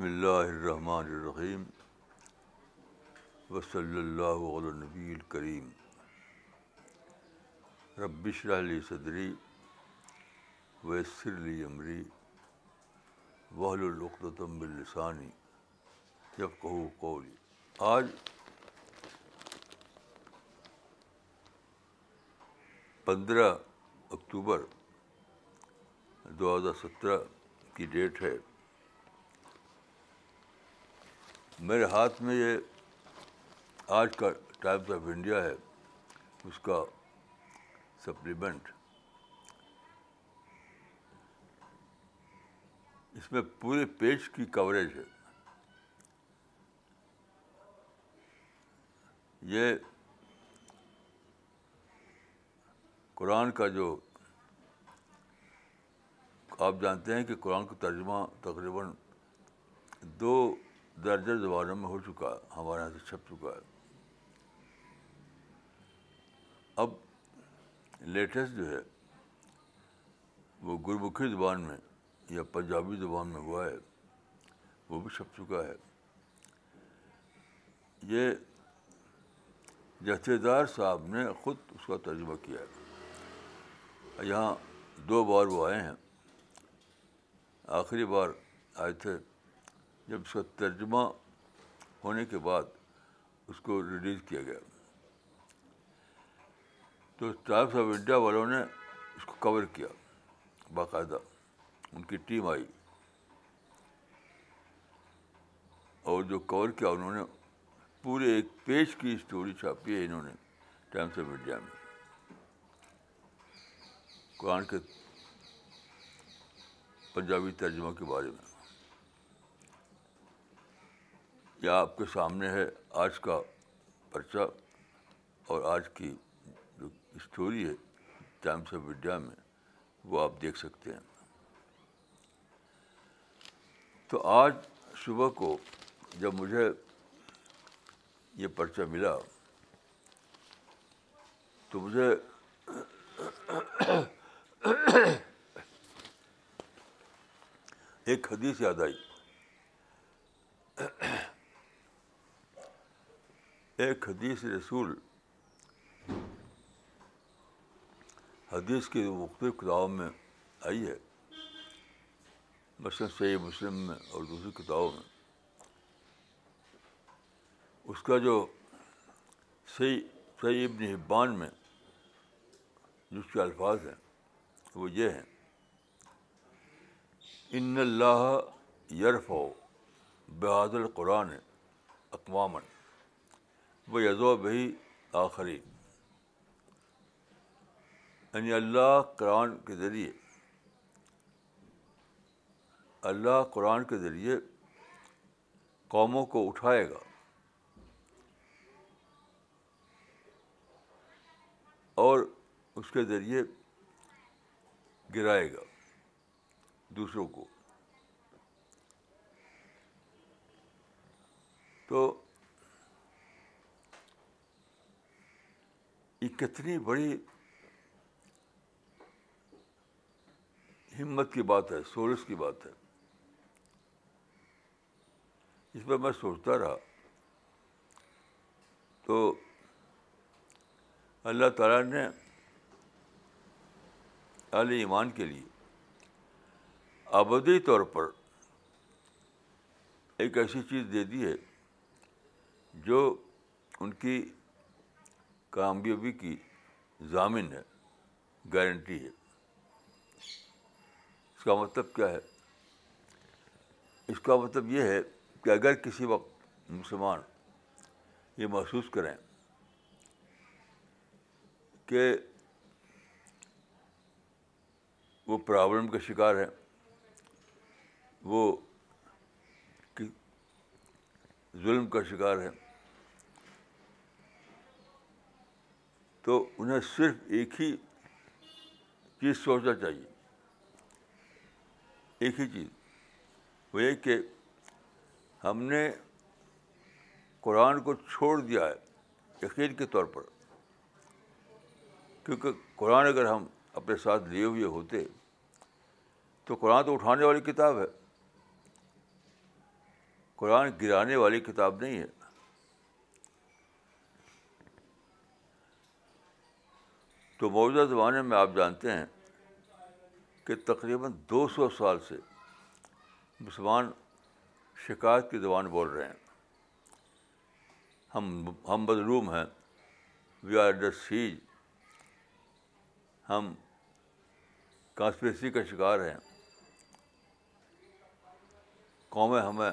بسم اللہ الرحمن الرحیم وصلی اللہ علیہ نبی الکریم ربشر علی صدری ویسر علی عمری وحل العقدم السانی جب کہو قولی آج پندرہ اکتوبر دو ہزار سترہ کی ڈیٹ ہے میرے ہاتھ میں یہ آج کا ٹائمس آف انڈیا ہے اس کا سپلیمنٹ اس میں پورے پیج کی کوریج ہے یہ قرآن کا جو آپ جانتے ہیں کہ قرآن کا ترجمہ تقریباً دو درجہ زبانوں میں ہو چکا ہمارے یہاں سے چھپ چکا ہے اب لیٹسٹ جو ہے وہ گرمکھی زبان میں یا پنجابی زبان میں ہوا ہے وہ بھی چھپ چکا ہے یہ جتھے دار صاحب نے خود اس کا تجربہ کیا ہے یہاں دو بار وہ آئے ہیں آخری بار آئے تھے جب اس کا ترجمہ ہونے کے بعد اس کو ریلیز کیا گیا تو ٹائمس آف انڈیا والوں نے اس کو کور کیا باقاعدہ ان کی ٹیم آئی اور جو کور کیا انہوں نے پورے ایک پیج کی اسٹوری چھاپی ہے انہوں نے ٹائمس آف انڈیا میں قرآن کے پنجابی ترجمہ کے بارے میں یا آپ کے سامنے ہے آج کا پرچہ اور آج کی جو اسٹوری ہے ٹائمس آف انڈیا میں وہ آپ دیکھ سکتے ہیں تو آج صبح کو جب مجھے یہ پرچہ ملا تو مجھے ایک حدیث یاد آئی ایک حدیث رسول حدیث کی مختلف کتابوں میں آئی ہے مثلاً صحیح مسلم میں اور دوسری کتابوں میں اس کا جو صحیح صحیح ابن حبان میں جس کے الفاظ ہیں وہ یہ ہیں ان اللہ یرف ہو بحاد القرآن اقوامن یزو بھی آخری یعنی اللہ قرآن کے ذریعے اللہ قرآن کے ذریعے قوموں کو اٹھائے گا اور اس کے ذریعے گرائے گا دوسروں کو تو یہ کتنی بڑی ہمت کی بات ہے سورس کی بات ہے اس پہ میں سوچتا رہا تو اللہ تعالیٰ نے علی ایمان کے لیے آبدی طور پر ایک ایسی چیز دے دی ہے جو ان کی کامیابی کی ضامن ہے گارنٹی ہے اس کا مطلب کیا ہے اس کا مطلب یہ ہے کہ اگر کسی وقت مسلمان یہ محسوس کریں کہ وہ پرابلم کا شکار ہیں وہ ظلم کا شکار ہیں تو انہیں صرف ایک ہی چیز سوچنا چاہیے ایک ہی چیز وہ یہ کہ ہم نے قرآن کو چھوڑ دیا ہے یقین کے طور پر کیونکہ قرآن اگر ہم اپنے ساتھ لیے ہوئے ہوتے تو قرآن تو اٹھانے والی کتاب ہے قرآن گرانے والی کتاب نہیں ہے تو موجودہ زمانے میں آپ جانتے ہیں کہ تقریباً دو سو سال سے مسلمان شکایت کی زبان بول رہے ہیں ہم ہم مظلوم ہیں وی آر ڈر سیج ہم کانسپریسی کا شکار ہیں قومیں ہمیں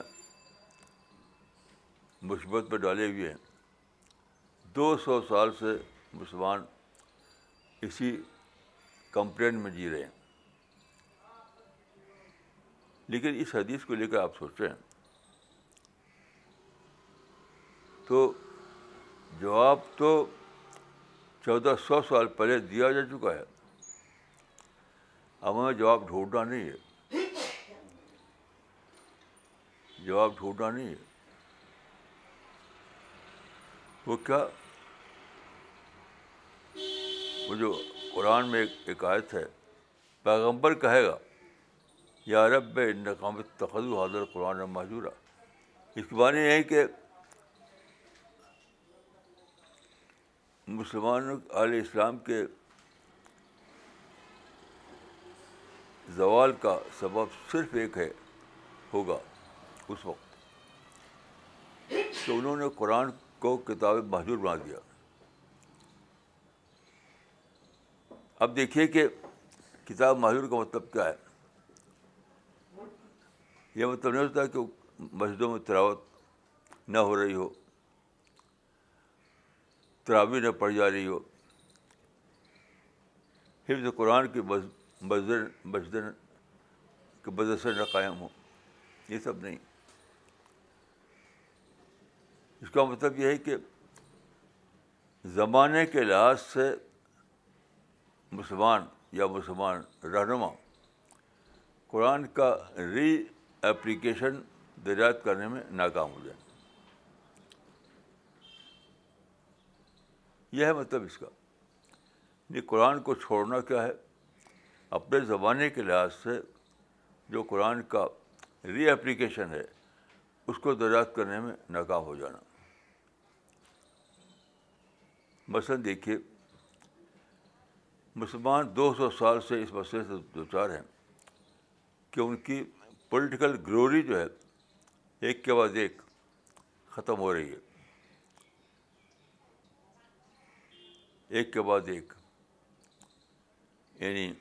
مثبت پہ ڈالے ہوئے ہیں دو سو سال سے مسلمان اسی کمپلین میں جی رہے ہیں لیکن اس حدیث کو لے کر آپ سوچ رہے ہیں تو جواب تو چودہ سو سال پہلے دیا جا چکا ہے اب ہمیں جواب ڈھونڈنا نہیں ہے جواب ڈھونڈنا نہیں ہے وہ کیا وہ جو قرآن میں ایک عکایت ہے پیغمبر کہے گا یا رب نقام تخذ حاضر قرآن میں اس کے معنی یہ ہے کہ مسلمانوں علیہ اسلام کے زوال کا سبب صرف ایک ہے ہوگا اس وقت تو انہوں نے قرآن کو کتاب محجور بنا دیا اب دیکھیے کہ کتاب ماحول کا مطلب کیا ہے یہ مطلب نہیں ہوتا کہ مسجدوں میں تراوت نہ ہو رہی ہو تراوی نہ پڑھ جا رہی ہو حفظ قرآن کی مسجد کے بدثر نہ قائم ہو یہ سب نہیں اس کا مطلب یہ ہے کہ زمانے کے لحاظ سے مسلمان یا مسلمان رہنما قرآن کا ری اپلیکیشن دریافت کرنے میں ناکام ہو جائیں یہ ہے مطلب اس کا یہ قرآن کو چھوڑنا کیا ہے اپنے زمانے کے لحاظ سے جو قرآن کا ری ایپلیکیشن ہے اس کو دریافت کرنے میں ناکام ہو جانا مثلاً دیکھیے مسلمان دو سو سال سے اس مسئلے سے دو چار ہیں کہ ان کی پولیٹیکل گروری جو ہے ایک کے بعد ایک ختم ہو رہی ہے ایک کے بعد ایک یعنی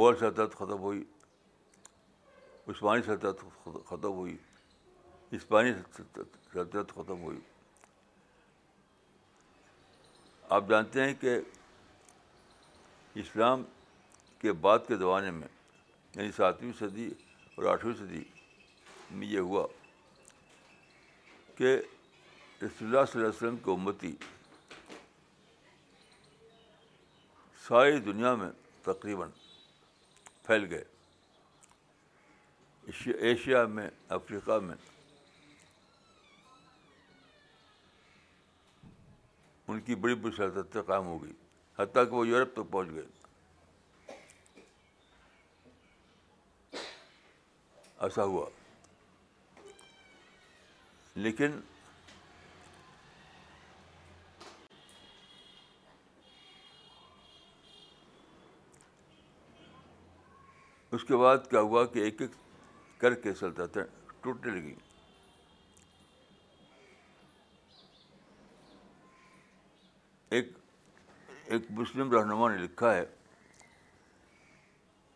مول سلطنت ختم ہوئی عثمانی سلطنت ختم ہوئی اسپانی سلطنت ختم ہوئی آپ جانتے ہیں کہ اسلام کے بعد کے زمانے میں یعنی ساتویں صدی اور آٹھویں صدی میں یہ ہوا کہ رسول اللہ صلی اللہ علیہ وسلم کی امتی ساری دنیا میں تقریباً پھیل گئے ایشیا میں افریقہ میں ان کی بڑی بڑی سلطنتیں قائم ہو گئی حتیٰ کہ وہ یورپ تک پہنچ گئے ایسا ہوا لیکن اس کے بعد کیا ہوا کہ ایک ایک کر کے تھا ٹوٹنے لگی ایک ایک مسلم رہنما نے لکھا ہے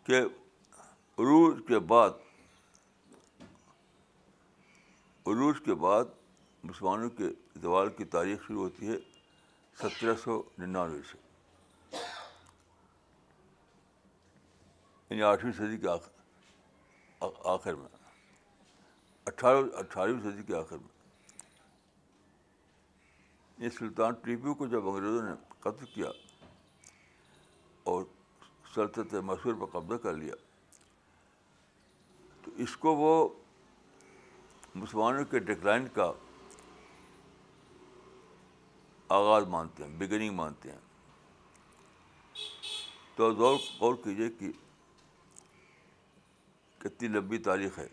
کہ عروج کے بعد عروج کے بعد مسلمانوں کے زوال کی تاریخ شروع ہوتی ہے سترہ سو ننانوے سے یعنی آٹھویں صدی کے آخر میں اٹھارہ اٹھارہویں صدی کے آخر میں یہ سلطان ٹیپو کو جب انگریزوں نے قتل کیا اور سلطنت مشور پر قبضہ کر لیا تو اس کو وہ مسلمانوں کے ڈکلائن کا آغاز مانتے ہیں بگننگ مانتے ہیں تو غور غور کیجیے کہ کتنی لمبی تاریخ ہے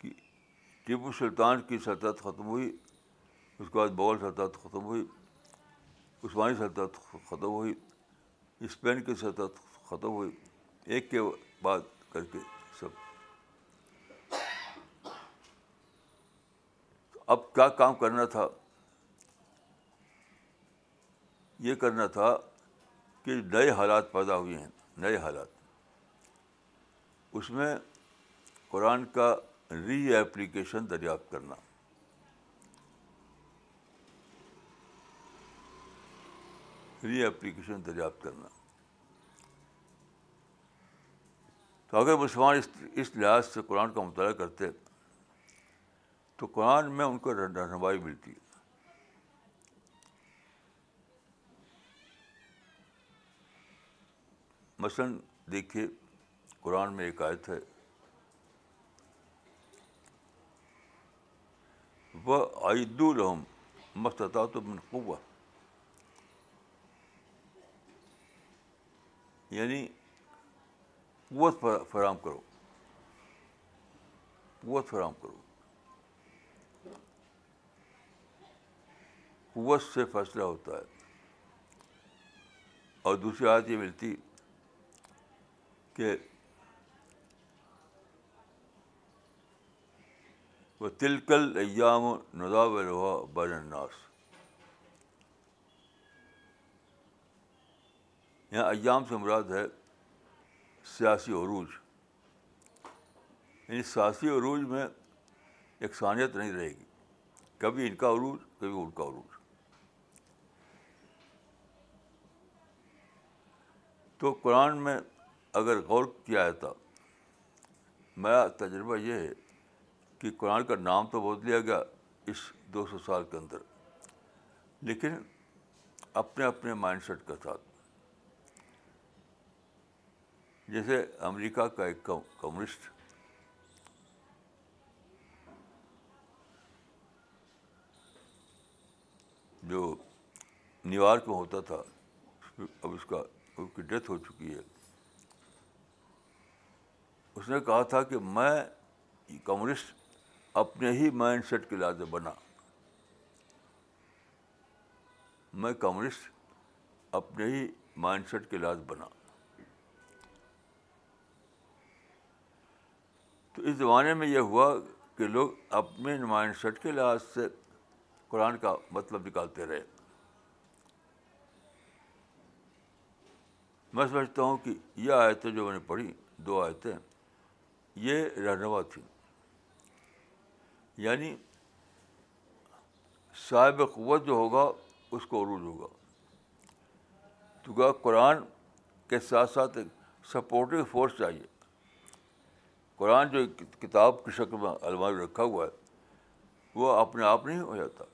کہ ٹیپو سلطان کی سلطنت ختم ہوئی اس کے بعد بغل سلطنت ختم ہوئی عثمانی سلطنت ختم ہوئی اسپین کی سلطنت ختم ہوئی ایک کے بعد کر کے سب اب کیا کام کرنا تھا یہ کرنا تھا کہ نئے حالات پیدا ہوئے ہیں نئے حالات اس میں قرآن کا ری ایپلیکیشن دریافت کرنا فری اپلیکیشن دریافت کرنا تو اگر مسلمان اس اس لحاظ سے قرآن کا مطالعہ کرتے تو قرآن میں ان کو رہنمائی ملتی مثلاً دیکھیے قرآن میں ایک آیت ہے وہ عید الحم مستطاط من قوت یعنی قوت فراہم کرو قوت فراہم کرو قوت سے فیصلہ ہوتا ہے اور دوسری آیت یہ ملتی کہ وہ تلکل ایام ندا و لوہا بر اناس یہاں ایام سے مراد ہے سیاسی عروج یعنی سیاسی عروج میں یکسانیت نہیں رہے گی کبھی ان کا عروج کبھی ان کا عروج تو قرآن میں اگر غور کیا ہے میرا تجربہ یہ ہے کہ قرآن کا نام تو بدل لیا گیا اس دو سو سال کے اندر لیکن اپنے اپنے مائنڈ سیٹ کے ساتھ جیسے امریکہ کا ایک کمیونسٹ جو نیو یارک میں ہوتا تھا اب اس کا اس کی ڈیتھ ہو چکی ہے اس نے کہا تھا کہ میں کمیونسٹ اپنے ہی مائنڈ سیٹ کے لحاظ بنا میں کمیونسٹ اپنے ہی مائنڈ سیٹ کے لحاظ بنا تو اس زمانے میں یہ ہوا کہ لوگ اپنے نمائند سیٹ کے لحاظ سے قرآن کا مطلب نکالتے رہے میں سمجھتا ہوں کہ یہ آیتیں جو میں نے پڑھی دو آیتیں یہ رہنما تھی یعنی صاحب قوت جو ہوگا اس کو عروج ہوگا کیونکہ قرآن کے ساتھ ساتھ ایک سپورٹنگ فورس چاہیے قرآن جو کتاب کی شکل میں الماری رکھا ہوا ہے وہ اپنے آپ نہیں ہو جاتا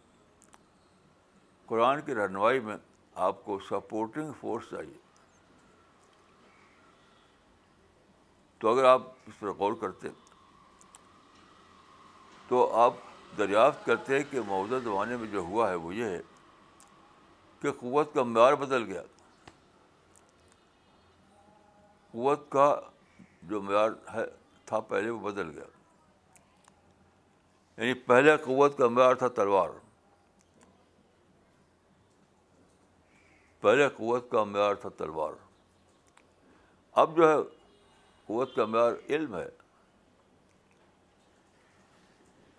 قرآن کی رہنمائی میں آپ کو سپورٹنگ فورس چاہیے تو اگر آپ اس پر غور کرتے تو آپ دریافت کرتے ہیں کہ موجودہ زمانے میں جو ہوا ہے وہ یہ ہے کہ قوت کا معیار بدل گیا قوت کا جو معیار ہے تھا پہلے وہ بدل گیا یعنی پہلے قوت کا معیار تھا تلوار پہلے قوت کا معیار تھا تلوار اب جو ہے قوت کا معیار علم ہے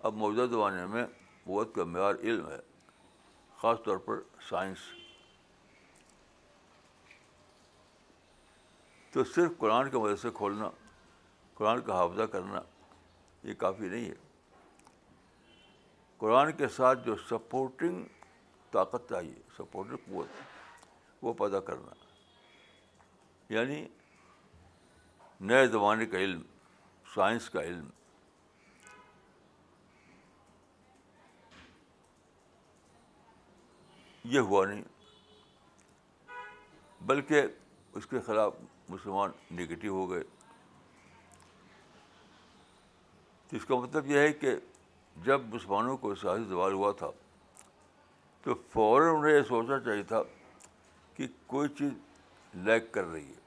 اب موجودہ زمانے میں قوت کا معیار علم ہے خاص طور پر سائنس تو صرف قرآن کے مدد سے کھولنا قرآن کا حافظہ کرنا یہ کافی نہیں ہے قرآن کے ساتھ جو سپورٹنگ طاقت چاہیے سپورٹنگ قوت وہ پیدا کرنا یعنی نئے زمانے کا علم سائنس کا علم یہ ہوا نہیں بلکہ اس کے خلاف مسلمان نگیٹو ہو گئے تو اس کا مطلب یہ ہے کہ جب مسلمانوں کو سیاسی زوال ہوا تھا تو فوراً انہیں یہ سوچنا چاہیے تھا کہ کوئی چیز لیک کر رہی ہے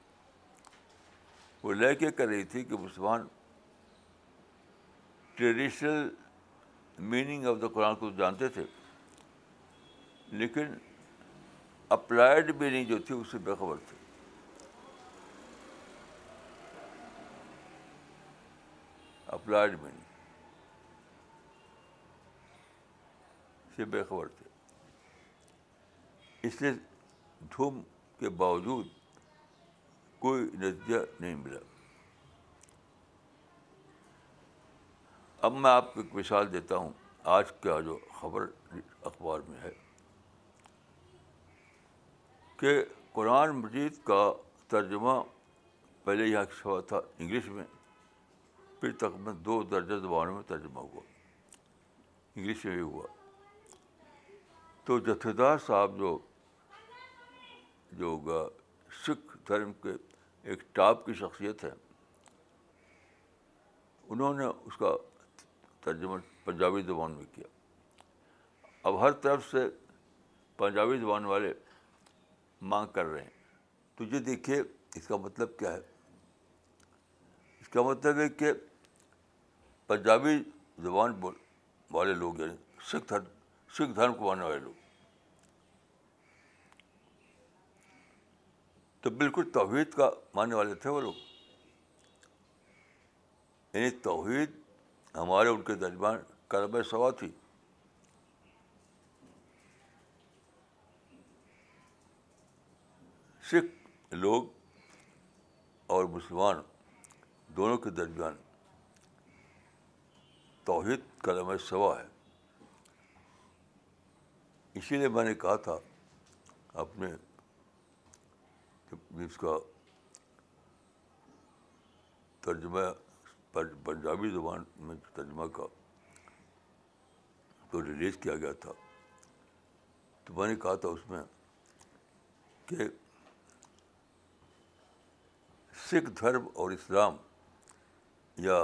وہ لیک یہ کر رہی تھی کہ مسلمان ٹریڈیشنل میننگ آف دا قرآن کو جانتے تھے لیکن اپلائڈ میننگ جو تھی اس سے بےخبر تھی اپلائڈ نہیں بے خبر تھے اس لیے دھوم کے باوجود کوئی نتیجہ نہیں ملا اب میں آپ کو ایک مثال دیتا ہوں آج کا جو خبر اخبار میں ہے کہ قرآن مجید کا ترجمہ پہلے یہاں ہوا تھا انگلش میں پھر تقریباً دو درجہ زبانوں میں ترجمہ ہوا انگلش میں بھی ہوا تو جتھیدار صاحب صاحب جو ہوگا سکھ دھرم کے ایک ٹاپ کی شخصیت ہے انہوں نے اس کا ترجمہ پنجابی زبان میں کیا اب ہر طرف سے پنجابی زبان والے مانگ کر رہے ہیں تو یہ دیکھیے اس کا مطلب کیا ہے اس کا مطلب ہے کہ پنجابی زبان بول والے لوگ یعنی سکھ دھرم سکھ دھرم کو ماننے والے لوگ تو بالکل توحید کا ماننے والے تھے وہ لوگ یعنی توحید ہمارے ان کے درمیان کرب سوا تھی سکھ لوگ اور مسلمان دونوں کے درمیان توحید کلم سوا ہے اسی لیے میں نے کہا تھا اپنے اس کا ترجمہ پنجابی زبان میں ترجمہ کا تو ریلیز کیا گیا تھا تو میں نے کہا تھا اس میں کہ سکھ دھرم اور اسلام یا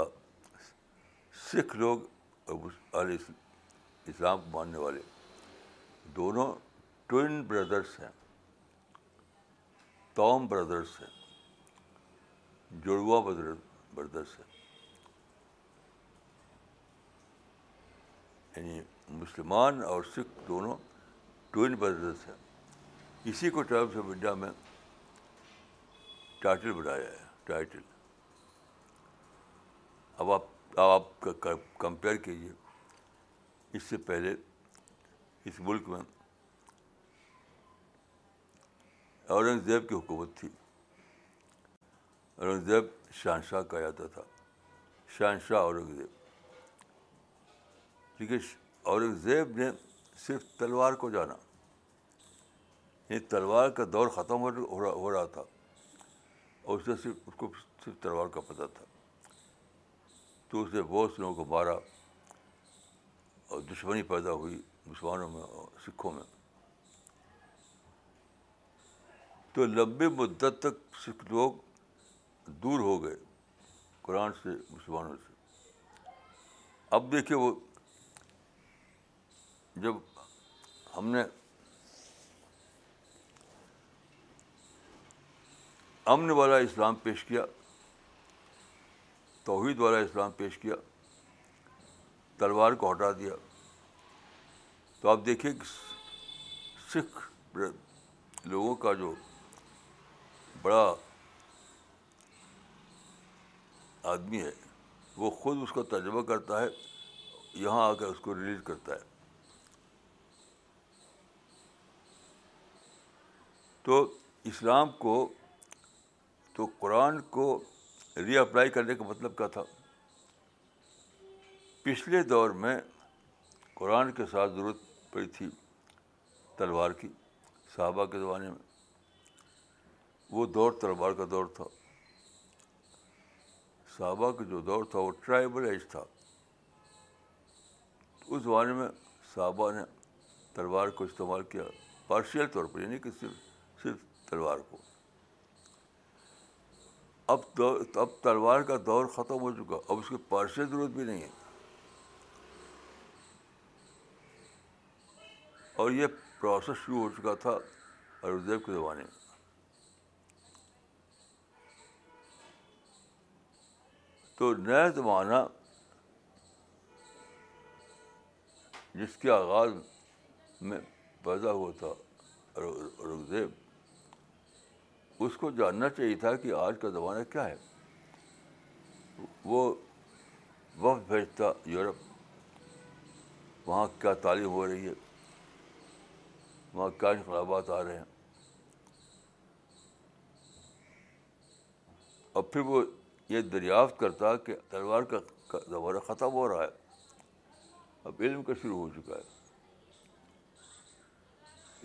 سکھ لوگ اور اسلام کو ماننے والے دونوں ٹوئن بردرس ہیں توم بردرس ہیں جڑوا بردر بردرس ہیں یعنی مسلمان اور سکھ دونوں ٹوئن بردرس ہیں اسی کو ٹائمس آف انڈیا میں ٹائٹل بنایا ہے ٹائٹل اب آپ اب آپ کمپیئر کیجیے اس سے پہلے اس ملک میں اورنگ زیب کی حکومت تھی اورنگزیب شاہ شاہ کہا جاتا تھا شاہ شاہ اورنگزیب کیونکہ اورنگزیب نے صرف تلوار کو جانا یہ یعنی تلوار کا دور ختم ہو رہا تھا اور اس نے صرف اس کو صرف تلوار کا پتہ تھا تو اس نے بہت سے لوگوں کو مارا اور دشمنی پیدا ہوئی مسلمانوں میں اور سکھوں میں تو لمبے مدت تک سکھ لوگ دور ہو گئے قرآن سے مسلمانوں سے اب دیکھیے وہ جب ہم نے امن والا اسلام پیش کیا توحید والا اسلام پیش کیا تلوار کو ہٹا دیا تو آپ دیکھیں کہ سکھ لوگوں کا جو بڑا آدمی ہے وہ خود اس کا تجربہ کرتا ہے یہاں آ کر اس کو ریلیز کرتا ہے تو اسلام کو تو قرآن کو ری اپلائی کرنے کا مطلب کیا تھا پچھلے دور میں قرآن کے ساتھ ضرورت پڑی تھی تلوار کی صحابہ کے زمانے میں وہ دور تلوار کا دور تھا صحابہ کا جو دور تھا وہ ٹرائبل ایج تھا اس زمانے میں صحابہ نے تلوار کو استعمال کیا پارشیل طور پر یعنی کہ صرف صرف تلوار کو اب اب تلوار کا دور ختم ہو چکا اب اس کے پاس ضرورت بھی نہیں ہے اور یہ پروسیس شروع ہو چکا تھا ارودیو کے زمانے میں تو نیا زمانہ جس کے آغاز میں پیدا ہوا تھا اردیب اس کو جاننا چاہیے تھا کہ آج کا زمانہ کیا ہے وہ وقت بھیجتا یورپ وہاں کیا تعلیم ہو رہی ہے وہاں کیا انقلابات آ رہے ہیں اور پھر وہ یہ دریافت کرتا کہ تلوار کا زمانہ ختم ہو رہا ہے اب علم کا شروع ہو چکا ہے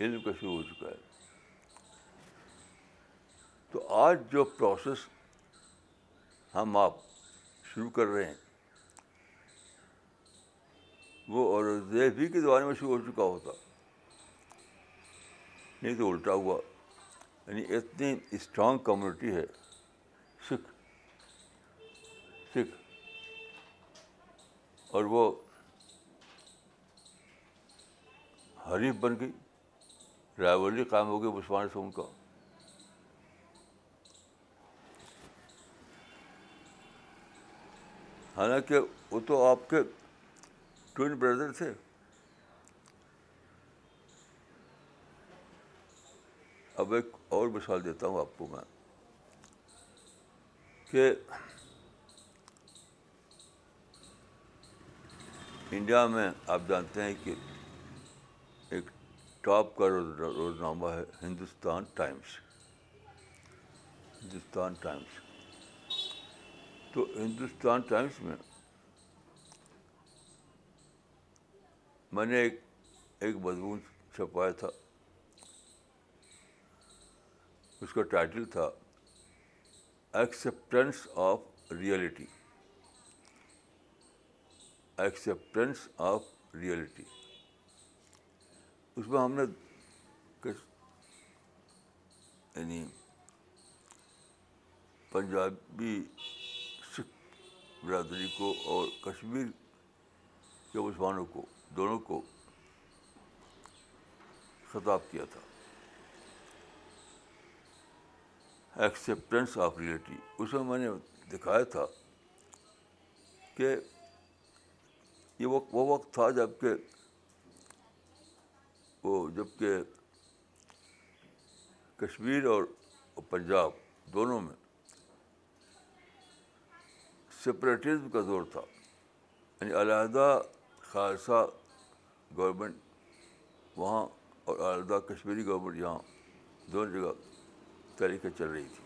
علم کا شروع ہو چکا ہے تو آج جو پروسیس ہم آپ شروع کر رہے ہیں وہ اور دیہ کے دوارے میں شروع ہو چکا ہوتا نہیں تو الٹا ہوا یعنی اتنی اسٹرانگ کمیونٹی ہے سکھ سکھ اور وہ حریف بن گئی رائے قائم ہو گئی مسلمان سے ان کا حالانکہ وہ تو آپ کے ٹوئن بردر تھے اب ایک اور مثال دیتا ہوں آپ کو میں کہ انڈیا میں آپ جانتے ہیں کہ ایک ٹاپ کا روزنامہ ہے ہندوستان ٹائمس ہندوستان ٹائمس تو ہندوستان ٹائمس میں میں نے ایک ایک مضمون چھپایا تھا اس کا ٹائٹل تھا acceptance of reality acceptance of reality اس میں ہم نے یعنی پنجابی برادری کو اور کشمیر کے مسلمانوں کو دونوں کو خطاب کیا تھا ایکسیپٹینس آف ریئلٹی اس میں میں نے دکھایا تھا کہ یہ وقت وہ وقت تھا جب کہ وہ جب کہ کشمیر اور پنجاب دونوں میں سپریٹزم کا زور تھا یعنی علیحدہ خالصہ گورنمنٹ وہاں اور علیحدہ کشمیری گورنمنٹ یہاں دونوں جگہ طریقے چل رہی تھی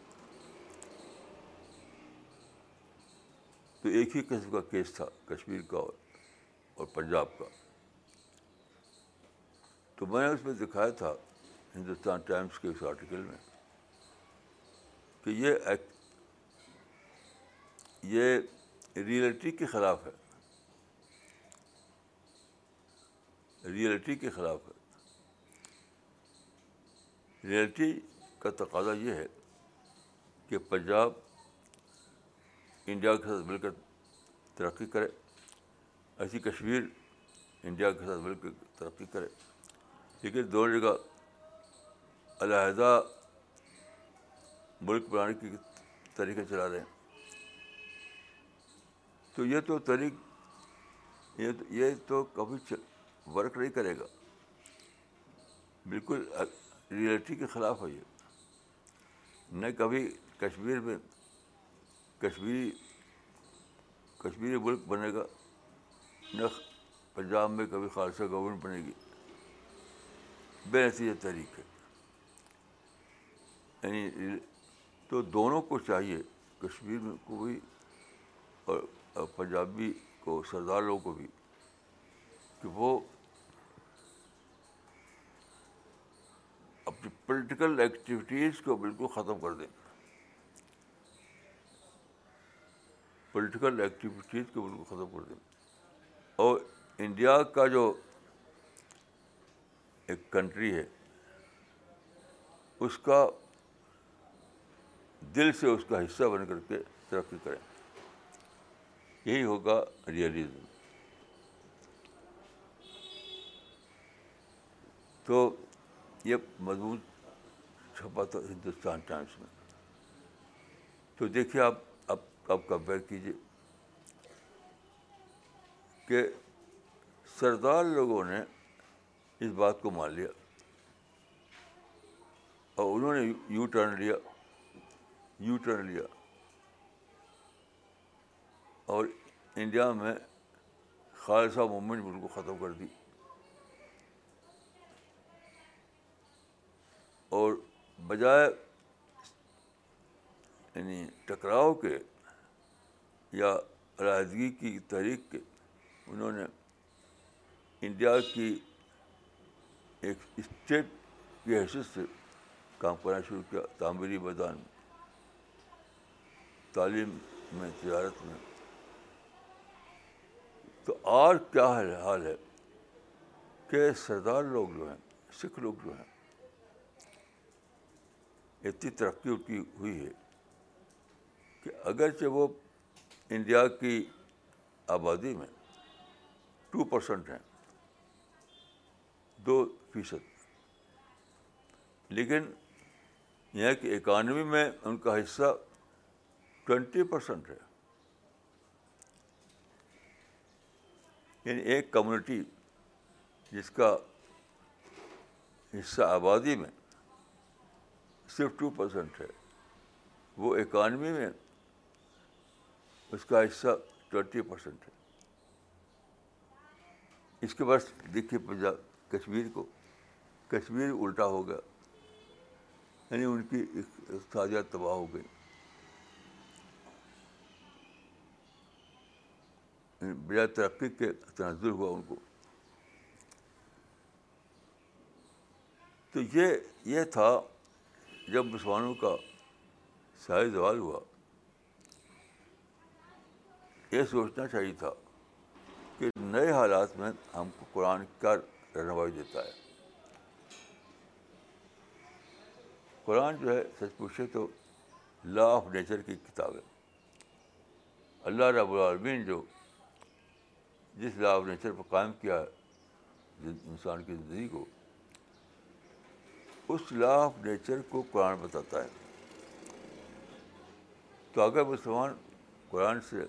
تو ایک ہی قسم کا کیس تھا کشمیر کا اور پنجاب کا تو میں نے اس میں دکھایا تھا ہندوستان ٹائمس کے اس آرٹیکل میں کہ یہ ایک یہ ریئلٹی کے خلاف ہے ریئلٹی کے خلاف ہے ریئلٹی کا تقاضا یہ ہے کہ پنجاب انڈیا کے ساتھ مل کر ترقی کرے ایسی کشمیر انڈیا کے ساتھ مل کر ترقی کرے لیکن دونوں جگہ علیحدہ ملک بنانے کی طریقے چلا رہے ہیں تو یہ تو طریق یہ تو یہ تو کبھی ورک نہیں کرے گا بالکل ریئلٹی کے خلاف ہے یہ نہ کبھی کشمیر میں کشمیری کشمیری ملک بنے گا نہ پنجاب میں کبھی خالصہ گورنمنٹ بنے گی بے نتیجہ یہ تحریک ہے یعنی تو دونوں کو چاہیے کشمیر میں بھی اور پنجابی کو سرداروں کو بھی کہ وہ اپنی پولیٹیکل ایکٹیویٹیز کو بالکل ختم کر دیں پولیٹیکل ایکٹیویٹیز کو بالکل ختم کر دیں اور انڈیا کا جو ایک کنٹری ہے اس کا دل سے اس کا حصہ بن کر کے ترقی کریں یہی ہوگا ریئلزم تو یہ مضبوط چھپا تھا ہندوستان ٹائمس میں تو دیکھیے آپ اب اب کمپیئر کیجیے کہ سردار لوگوں نے اس بات کو مان لیا اور انہوں نے یو ٹرن لیا یو ٹرن لیا اور انڈیا میں خالصہ مومنٹ بالکل کو ختم کر دی اور بجائے یعنی ٹکراؤ کے یا علیحدگی کی تحریک کے انہوں نے انڈیا کی ایک اسٹیٹ کی حیثیت سے کام کرنا شروع کیا تعمیری میدان میں تعلیم میں تجارت میں تو اور کیا حال حال ہے کہ سردار لوگ جو ہیں سکھ لوگ جو ہیں اتنی ترقی کی ہوئی ہے کہ اگرچہ وہ انڈیا کی آبادی میں ٹو پرسنٹ ہیں دو فیصد لیکن یہاں کی اکانومی میں ان کا حصہ ٹوینٹی پرسینٹ ہے یعنی ایک کمیونٹی جس کا حصہ آبادی میں صرف ٹو پرسینٹ ہے وہ اکانمی میں اس کا حصہ ٹوینٹی پرسینٹ ہے اس کے بعد دیکھیے پنجاب کشمیر کو کشمیر الٹا ہو گیا یعنی ان کی اقتصادیات تباہ ہو گئی بلا ترقی کے تنظر ہوا ان کو تو یہ یہ تھا جب مسلمانوں کا شاہی زوال ہوا یہ سوچنا چاہیے تھا کہ نئے حالات میں ہم کو قرآن کیا رہنمائی دیتا ہے قرآن جو ہے سچ پوچھے تو لا آف نیچر کی کتاب ہے اللہ رب العالمین جو جس لا آف نیچر پر قائم کیا انسان کی زندگی کو اس لا آف نیچر کو قرآن بتاتا ہے تو اگر مسلمان قرآن سے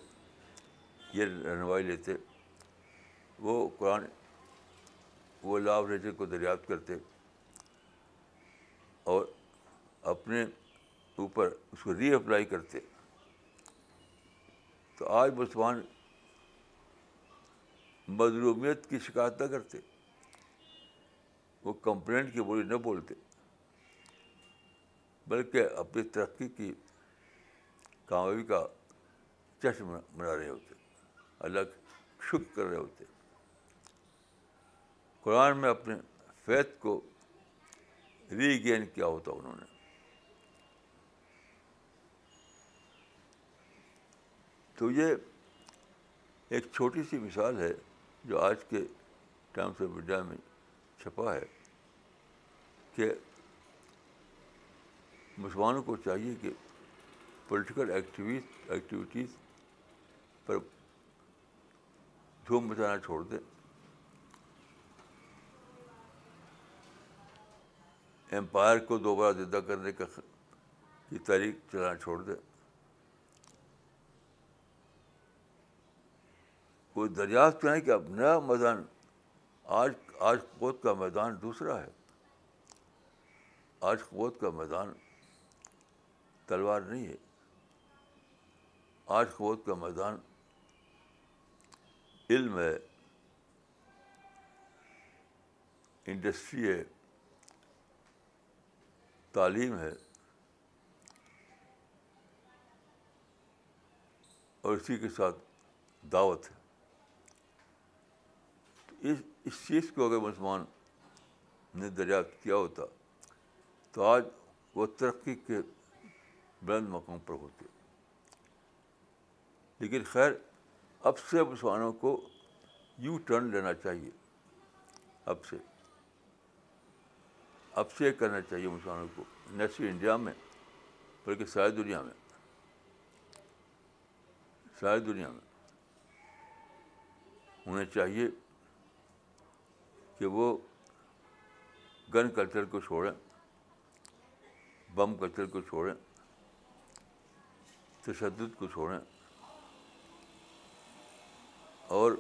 یہ رہنمائی لیتے وہ قرآن وہ لا آف نیچر کو دریافت کرتے اور اپنے اوپر اس کو ری اپلائی کرتے تو آج مسلمان مظلومیت کی شکایت نہ کرتے وہ کمپلینٹ کی بولی نہ بولتے بلکہ اپنی ترقی کی کامیابی کا چشم منا رہے ہوتے الگ شکر کر رہے ہوتے قرآن میں اپنے فیت کو ری گین کیا ہوتا انہوں نے تو یہ ایک چھوٹی سی مثال ہے جو آج کے ٹائمس آف میڈیا میں چھپا ہے کہ مسلمانوں کو چاہیے کہ پولیٹیکل ایکٹیویز ایکٹیویٹیز پر دھوم مچانا چھوڑ دیں امپائر کو دوبارہ زدہ کرنے کا کی تاریخ چلانا چھوڑ دیں کوئی دریافت کریں کہ اب نیا میدان آج آج قوت کا میدان دوسرا ہے آج قوت کا میدان تلوار نہیں ہے آج قوت کا میدان علم ہے انڈسٹری ہے تعلیم ہے اور اسی کے ساتھ دعوت ہے اس اس چیز کو اگر مسلمان نے دریافت کیا ہوتا تو آج وہ ترقی کے بلند مقام پر ہوتے لیکن خیر اب سے مسلمانوں کو یو ٹرن لینا چاہیے اب سے اب سے کرنا چاہیے مسلمانوں کو نہ صرف انڈیا میں بلکہ ساری دنیا میں ساری دنیا میں انہیں چاہیے کہ وہ گن کلچر کو چھوڑیں بم کلچر کو چھوڑیں تشدد کو چھوڑیں اور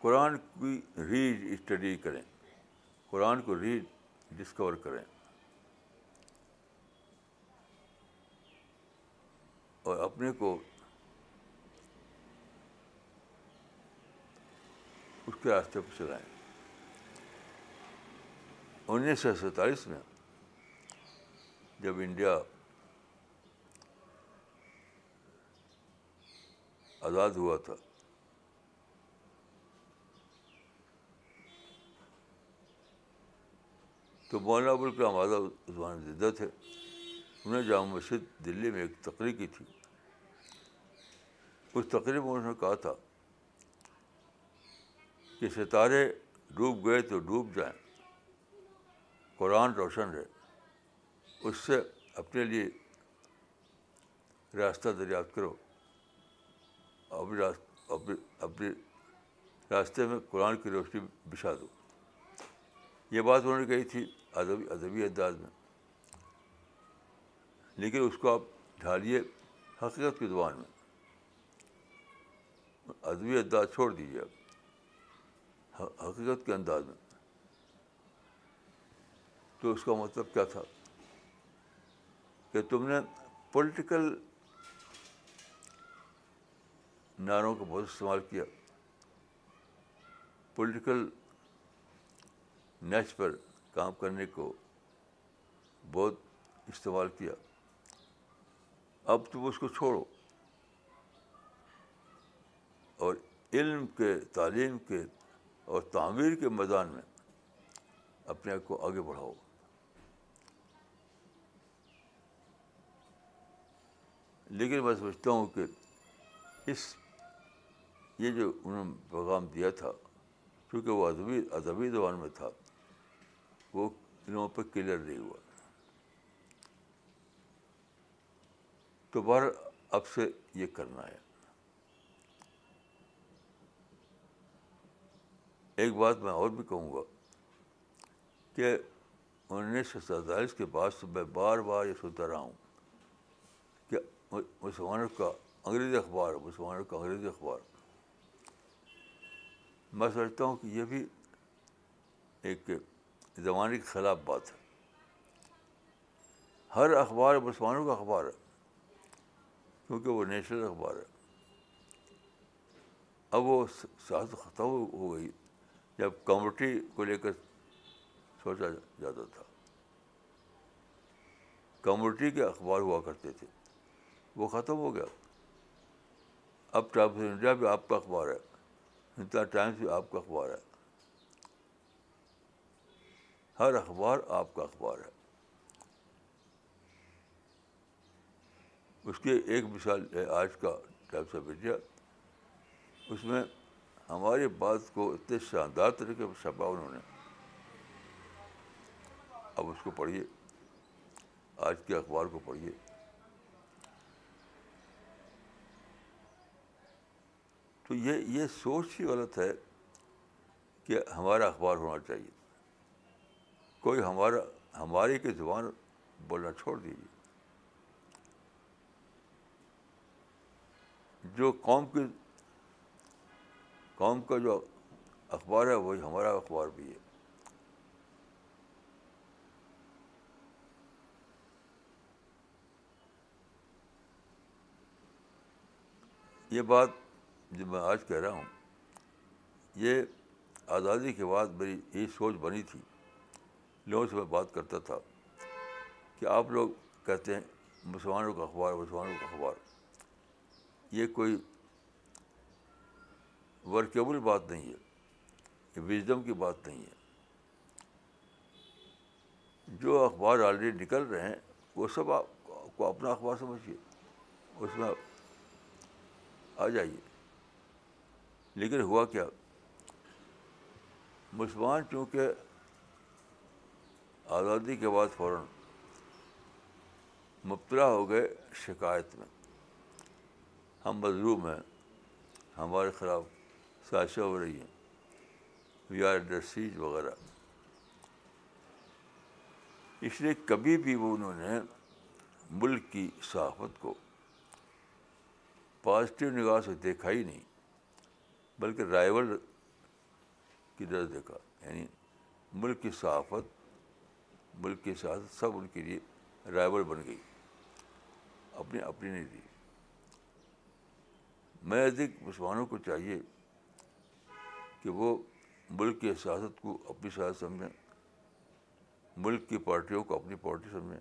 قرآن کی ری اسٹڈی کریں قرآن کو ری ڈسکور کریں اور اپنے کو کے راستے پہ چلائے انیس سو سینتالیس میں جب انڈیا آزاد ہوا تھا تو مولانا ابوالکلام آزاد عثمان زدہ تھے انہیں جامع مسجد دلی میں ایک تقریر کی تھی اس تقریر میں انہوں نے کہا تھا کہ ستارے ڈوب گئے تو ڈوب جائیں قرآن روشن ہے اس سے اپنے لیے راستہ دریافت کرو اب ابھی اپنے راستے میں قرآن کی روشنی بچھا دو یہ بات انہوں نے کہی تھی ادبی ادبی انداز میں لیکن اس کو آپ ڈھالیے حقیقت کی زبان میں ادبی انداز چھوڑ دیجیے آپ حقیقت کے انداز میں تو اس کا مطلب کیا تھا کہ تم نے پولیٹیکل نعروں کا بہت استعمال کیا پولیٹیکل نیچ پر کام کرنے کو بہت استعمال کیا اب تم اس کو چھوڑو اور علم کے تعلیم کے اور تعمیر کے میدان میں اپنے آپ کو آگے بڑھاؤ لیکن میں سمجھتا ہوں کہ اس یہ جو انہوں نے پیغام دیا تھا چونکہ وہ ادبی ادبی زبان میں تھا وہ لوگوں پہ کلیئر نہیں ہوا تو بہر اب سے یہ کرنا ہے ایک بات میں اور بھی کہوں گا کہ انیس سو سینتالیس کے بعد سے میں بار بار یہ سنتا رہا ہوں کہ مسلمانوں کا انگریزی اخبار مسلمانوں کا انگریزی اخبار میں سمجھتا ہوں کہ یہ بھی ایک زمانے کے خلاف بات ہے ہر اخبار مسلمانوں کا اخبار ہے کیونکہ وہ نیشنل اخبار ہے اب وہ ساتھ ختم ہو گئی جب کمیونٹی کو لے کر سوچا جاتا تھا کمیونٹی کے اخبار ہوا کرتے تھے وہ ختم ہو گیا اب ٹائمس آف انڈیا بھی آپ کا اخبار ہے ہندوستان ٹائمس بھی آپ کا اخبار ہے ہر اخبار آپ کا اخبار ہے اس کے ایک مثال ہے آج کا ٹائمس آف انڈیا اس میں ہماری بات کو اتنے شاندار طریقے پر چھپا انہوں نے اب اس کو پڑھیے آج کے اخبار کو پڑھیے تو یہ یہ سوچ ہی غلط ہے کہ ہمارا اخبار ہونا چاہیے کوئی ہمارا ہماری کی زبان بولنا چھوڑ دیجیے جو قوم کی قوم کا جو اخبار ہے وہی ہمارا اخبار بھی ہے یہ بات جو میں آج کہہ رہا ہوں یہ آزادی کے بعد میری یہ سوچ بنی تھی لوگوں سے میں بات کرتا تھا کہ آپ لوگ کہتے ہیں مسلمانوں کا اخبار مسلمانوں کا اخبار یہ کوئی ورکیبل بات نہیں ہے وزڈم کی بات نہیں ہے جو اخبار آلریڈی نکل رہے ہیں وہ سب آپ کو اپنا اخبار سمجھیے اس میں آپ آ جائیے لیکن ہوا کیا مسلمان چونکہ آزادی کے بعد فوراً مبتلا ہو گئے شکایت میں ہم مظلوم ہیں ہمارے خلاف سازشیں ہو رہی ہیں وی آر آرڈر وغیرہ اس لیے کبھی بھی وہ انہوں نے ملک کی صحافت کو پازیٹیو نگاہ سے دیکھا ہی نہیں بلکہ رائول کی طرح دیکھا یعنی ملک کی صحافت ملک کی صحافت سب ان کے لیے رائول بن گئی اپنی اپنی نہیں دی میں ادھک مسلمانوں کو چاہیے کہ وہ ملک کی سیاست کو اپنی سیاست سمجھیں ملک کی پارٹیوں کو اپنی پارٹی سمجھیں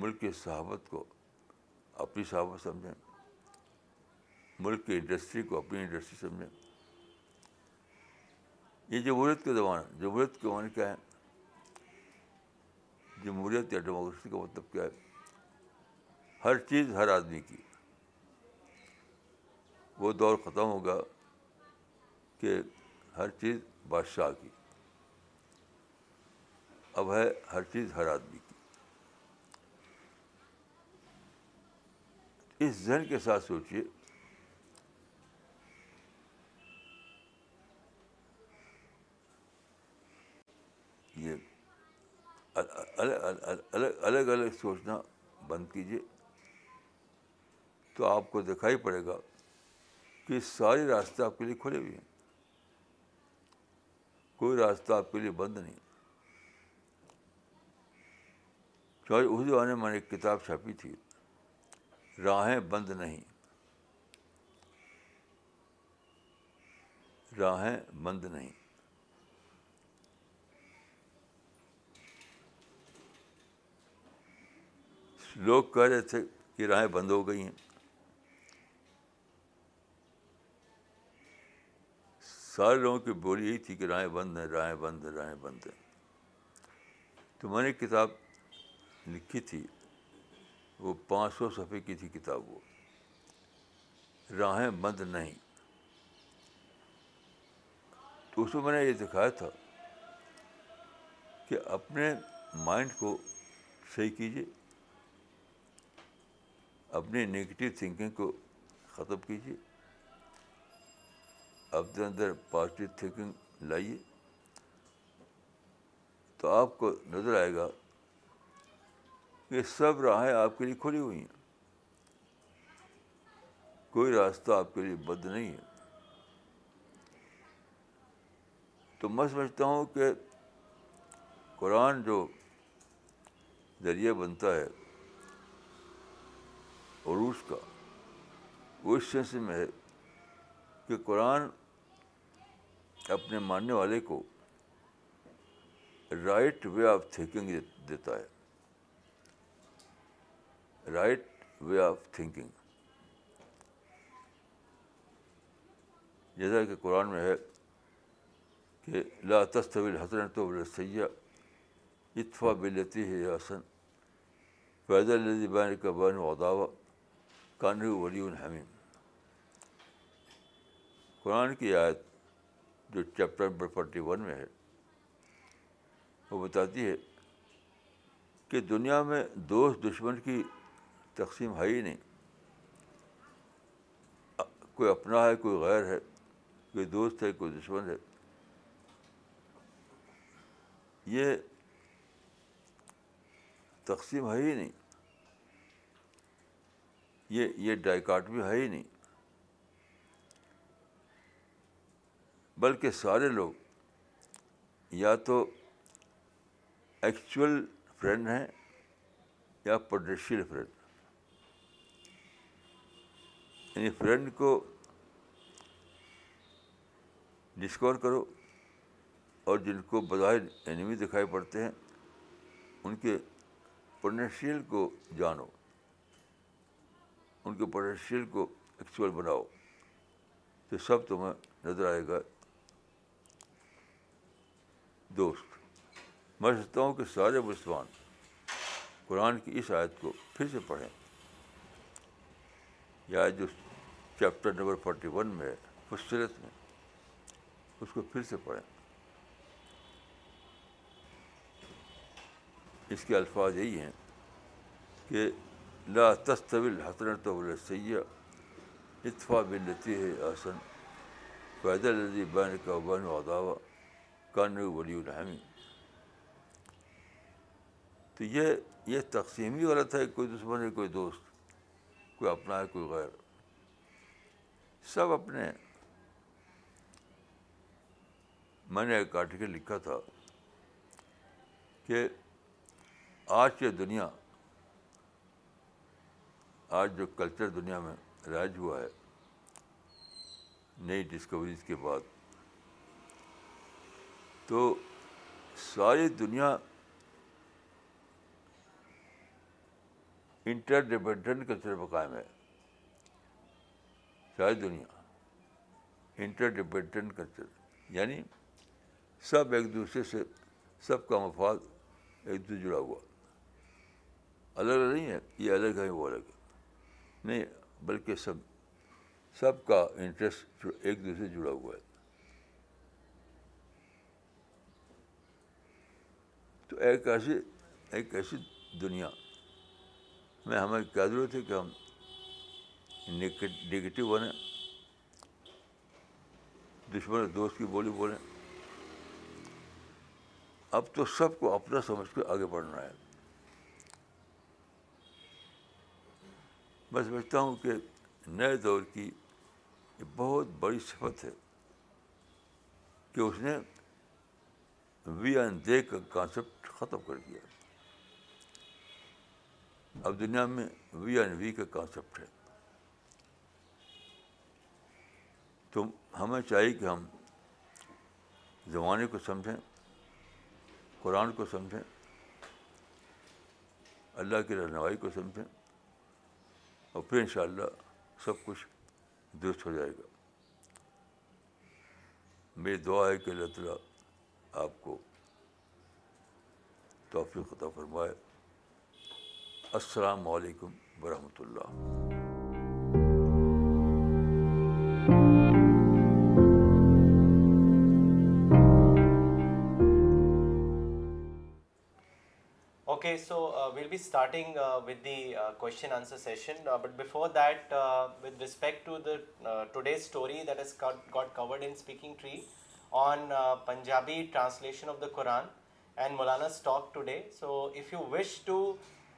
ملک کی صحافت کو اپنی صحافت سمجھیں ملک کی انڈسٹری کو اپنی انڈسٹری سمجھیں یہ جمہوریت کا زمانہ جمہوریت کے معنی کیا ہے جمہوریت یا ڈیموکریسی کا مطلب کیا ہے ہر چیز ہر آدمی کی وہ دور ختم ہوگا کہ ہر چیز بادشاہ کی اب ہے ہر چیز ہر آدمی کی اس ذہن کے ساتھ سوچیے یہ الگ الگ سوچنا بند کیجیے تو آپ کو دکھائی پڑے گا کہ سارے راستے آپ کے لیے کھلے ہوئے ہیں کوئی راستہ آپ کے لیے بند نہیں چاہے اس زمانے میں نے ایک کتاب چھاپی تھی راہیں بند نہیں راہیں بند نہیں لوگ کہہ رہے تھے کہ راہیں بند ہو گئی ہیں سارے لوگوں کی بولی یہی تھی کہ راہیں بند ہیں راہیں بند ہیں راہیں بند ہیں تو میں نے کتاب لکھی تھی وہ پانچ سو صفحے کی تھی کتاب وہ راہیں بند نہیں تو اس میں میں نے یہ دکھایا تھا کہ اپنے مائنڈ کو صحیح کیجیے اپنی نگیٹیو تھنکنگ کو ختم کیجیے اپنے اندر پازیٹیو تھینکنگ لائیے تو آپ کو نظر آئے گا کہ سب راہیں آپ کے لیے کھلی ہوئی ہیں کوئی راستہ آپ کے لیے بند نہیں ہے تو میں سمجھتا ہوں کہ قرآن جو ذریعہ بنتا ہے عروج کا وہ اس سینس میں ہے کہ قرآن اپنے ماننے والے کو رائٹ وے آف تھینکنگ دیتا ہے رائٹ وے آف تھینکنگ جیسا کہ قرآن میں ہے کہ لا تصویل حسن تو سیاح اتفا بلتی ہے حسن پیدل بین کا بین اداوا کان قرآن کی آیت جو چیپٹر نمبر فورٹی ون میں ہے وہ بتاتی ہے کہ دنیا میں دوست دشمن کی تقسیم ہے ہی نہیں کوئی اپنا ہے کوئی غیر ہے کوئی دوست ہے کوئی دشمن ہے یہ تقسیم ہے ہی نہیں یہ یہ ڈائی بھی ہے ہی نہیں بلکہ سارے لوگ یا تو ایکچوئل فرینڈ ہیں یا پوٹینشیل فرینڈ یعنی فرینڈ کو ڈسکور کرو اور جن کو بظاہر انیمی دکھائی پڑتے ہیں ان کے پوٹینشیل کو جانو ان کے پوٹینشیل کو ایکچوئل بناؤ تو سب تمہیں نظر آئے گا دوست میں سمجھتا ہوں کہ سارے مسلمان قرآن کی اس آیت کو پھر سے پڑھیں یا جو چیپٹر نمبر فورٹی ون میں ہے میں اس کو پھر سے پڑھیں اس کے الفاظ یہی ہیں کہ لا حسن تو طول سیاح اتفا ہے احسن پیدل بین کا و اداوا ولی الحمی تو یہ یہ تقسیم ہی غلط ہے کوئی دشمن ہے کوئی دوست کوئی اپنا ہے کوئی غیر سب اپنے میں نے ایک آرٹیکل لکھا تھا کہ آج یہ دنیا آج جو کلچر دنیا میں راج ہوا ہے نئی ڈسکوریز کے بعد تو ساری دنیا انٹر ڈیپینڈنٹ کلچر میں قائم ہے ساری دنیا انٹر ڈیپینڈنٹ کلچر یعنی سب ایک دوسرے سے سب کا مفاد ایک دوسرے جڑا ہوا الگ نہیں ہے یہ الگ ہے وہ الگ ہے نہیں بلکہ سب سب کا انٹرسٹ ایک دوسرے سے جڑا ہوا ہے تو ایک ایسی ایک ایسی دنیا میں ہمیں کیا ضرورت ہے کہ ہم نگیٹو بنے دشمن دوست کی بولی بولیں اب تو سب کو اپنا سمجھ کے آگے بڑھنا ہے میں سمجھتا ہوں کہ نئے دور کی یہ بہت بڑی صفت ہے کہ اس نے وی این دے کا کانسیپٹ ختم کر دیا اب دنیا میں وی این وی کا کانسیپٹ ہے تو ہمیں چاہیے کہ ہم زمانے کو سمجھیں قرآن کو سمجھیں اللہ کی رہنمائی کو سمجھیں اور پھر ان شاء اللہ سب کچھ درست ہو جائے گا میری دعا ہے کہ اللہ تعالیٰ آپ کو توفیق عطا فرمائے السلام علیکم ورحمۃ اللہ okay so will be starting with the question answer session but before the respect to the today's story that is got covered انگ tree on uh, Punjabi translation of the Quran and Maulana's talk today. So if you wish to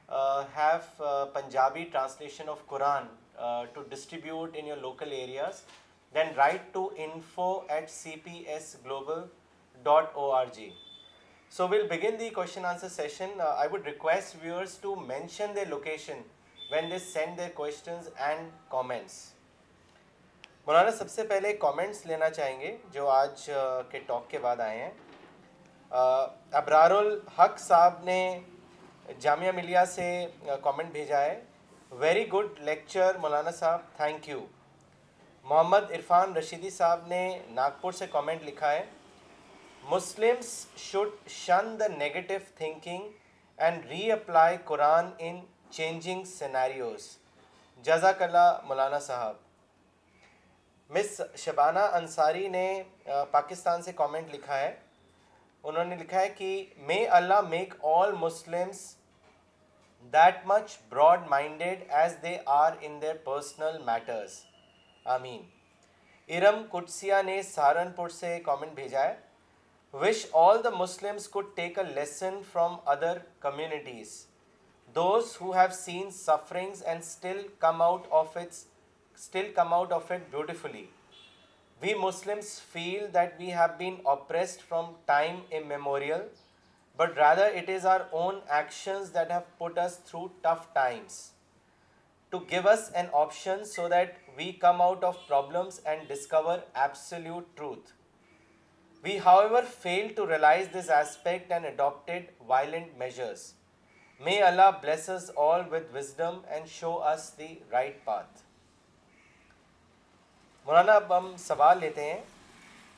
uh, have uh, Punjabi translation of Quran to distribute in your local areas, then write to info@cpsglobal.org. So we'll begin the question answer session. I would request viewers to mention their location when they send their questions and comments. مولانا سب سے پہلے comments لینا چاہیں گے جو آج کے talk کے بعد آئے ہیں ابرار الحق صاحب نے جامعہ ملیہ سے کامنٹ بھیجا ہے ویری گڈ لیکچر مولانا صاحب تھینک یو محمد عرفان رشیدی صاحب نے ناگپور سے کامنٹ لکھا ہے Muslims should shun the negative thinking and reapply Quran in changing scenarios جزاک اللہ مولانا صاحب مس شبانہ انصاری نے پاکستان سے کامنٹ لکھا ہے انہوں نے لکھا ہے کہ may Allah make all Muslims that much broad minded as they are in their personal matters آمین ارم کٹسیا نے سہارنپور سے کامنٹ بھیجا ہے وش آل دا مسلمس کو take a lesson from other communities those who have seen sufferings and still come out of its still come out of it beautifully. We Muslims feel that we have been oppressed from time immemorial, but rather it is our own actions that have put us through tough times. To give us an option so that we come out of problems and discover absolute truth. We, however, failed to realize this aspect and adopted violent measures. May Allah bless us all with wisdom and show us the right path. مولانا اب ہم سوال لیتے ہیں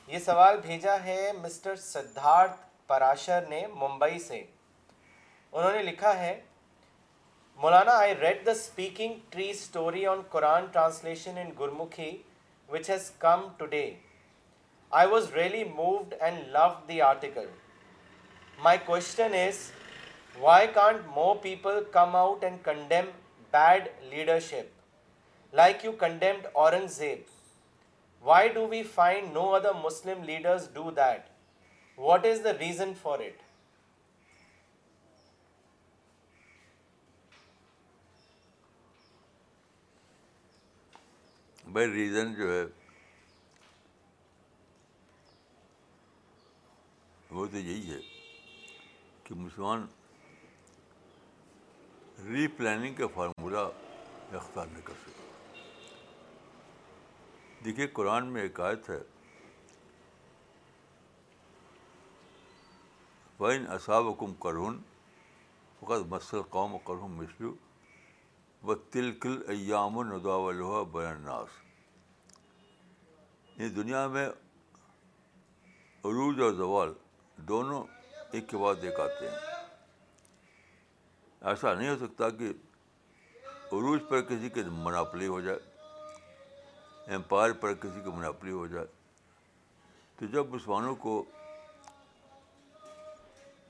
یہ سوال بھیجا ہے mister Siddharth پراشر نے ممبئی سے انہوں نے لکھا ہے مولانا I read the speaking tree story on Quran translation in Gurmukhi which has come today I was really moved and love the article my question is why can't more people come out and condemn bad leadership like you condemned Aurangzeb why do we find no other Muslim leaders do that what is the reason for it بھائی reason جو ہے وہ تو یہی ہے کہ مسلمان ری planning کا فارمولہ اختیار نہیں کر سکتے دیکھیے قرآن میں ایک آیت ہے وین اصاب کم کرون فقط مسل قوم و کرہم مسلو و تلکل ایام الدا والا بناس یہ یعنی دنیا میں عروج اور زوال دونوں ایک کے بعد ایک آتے ہیں ایسا نہیں ہو سکتا کہ عروج پر کسی کے مناپلی ہو جائے امپائر پر کسی کو مناپلی ہو جائے تو جب مسلمانوں کو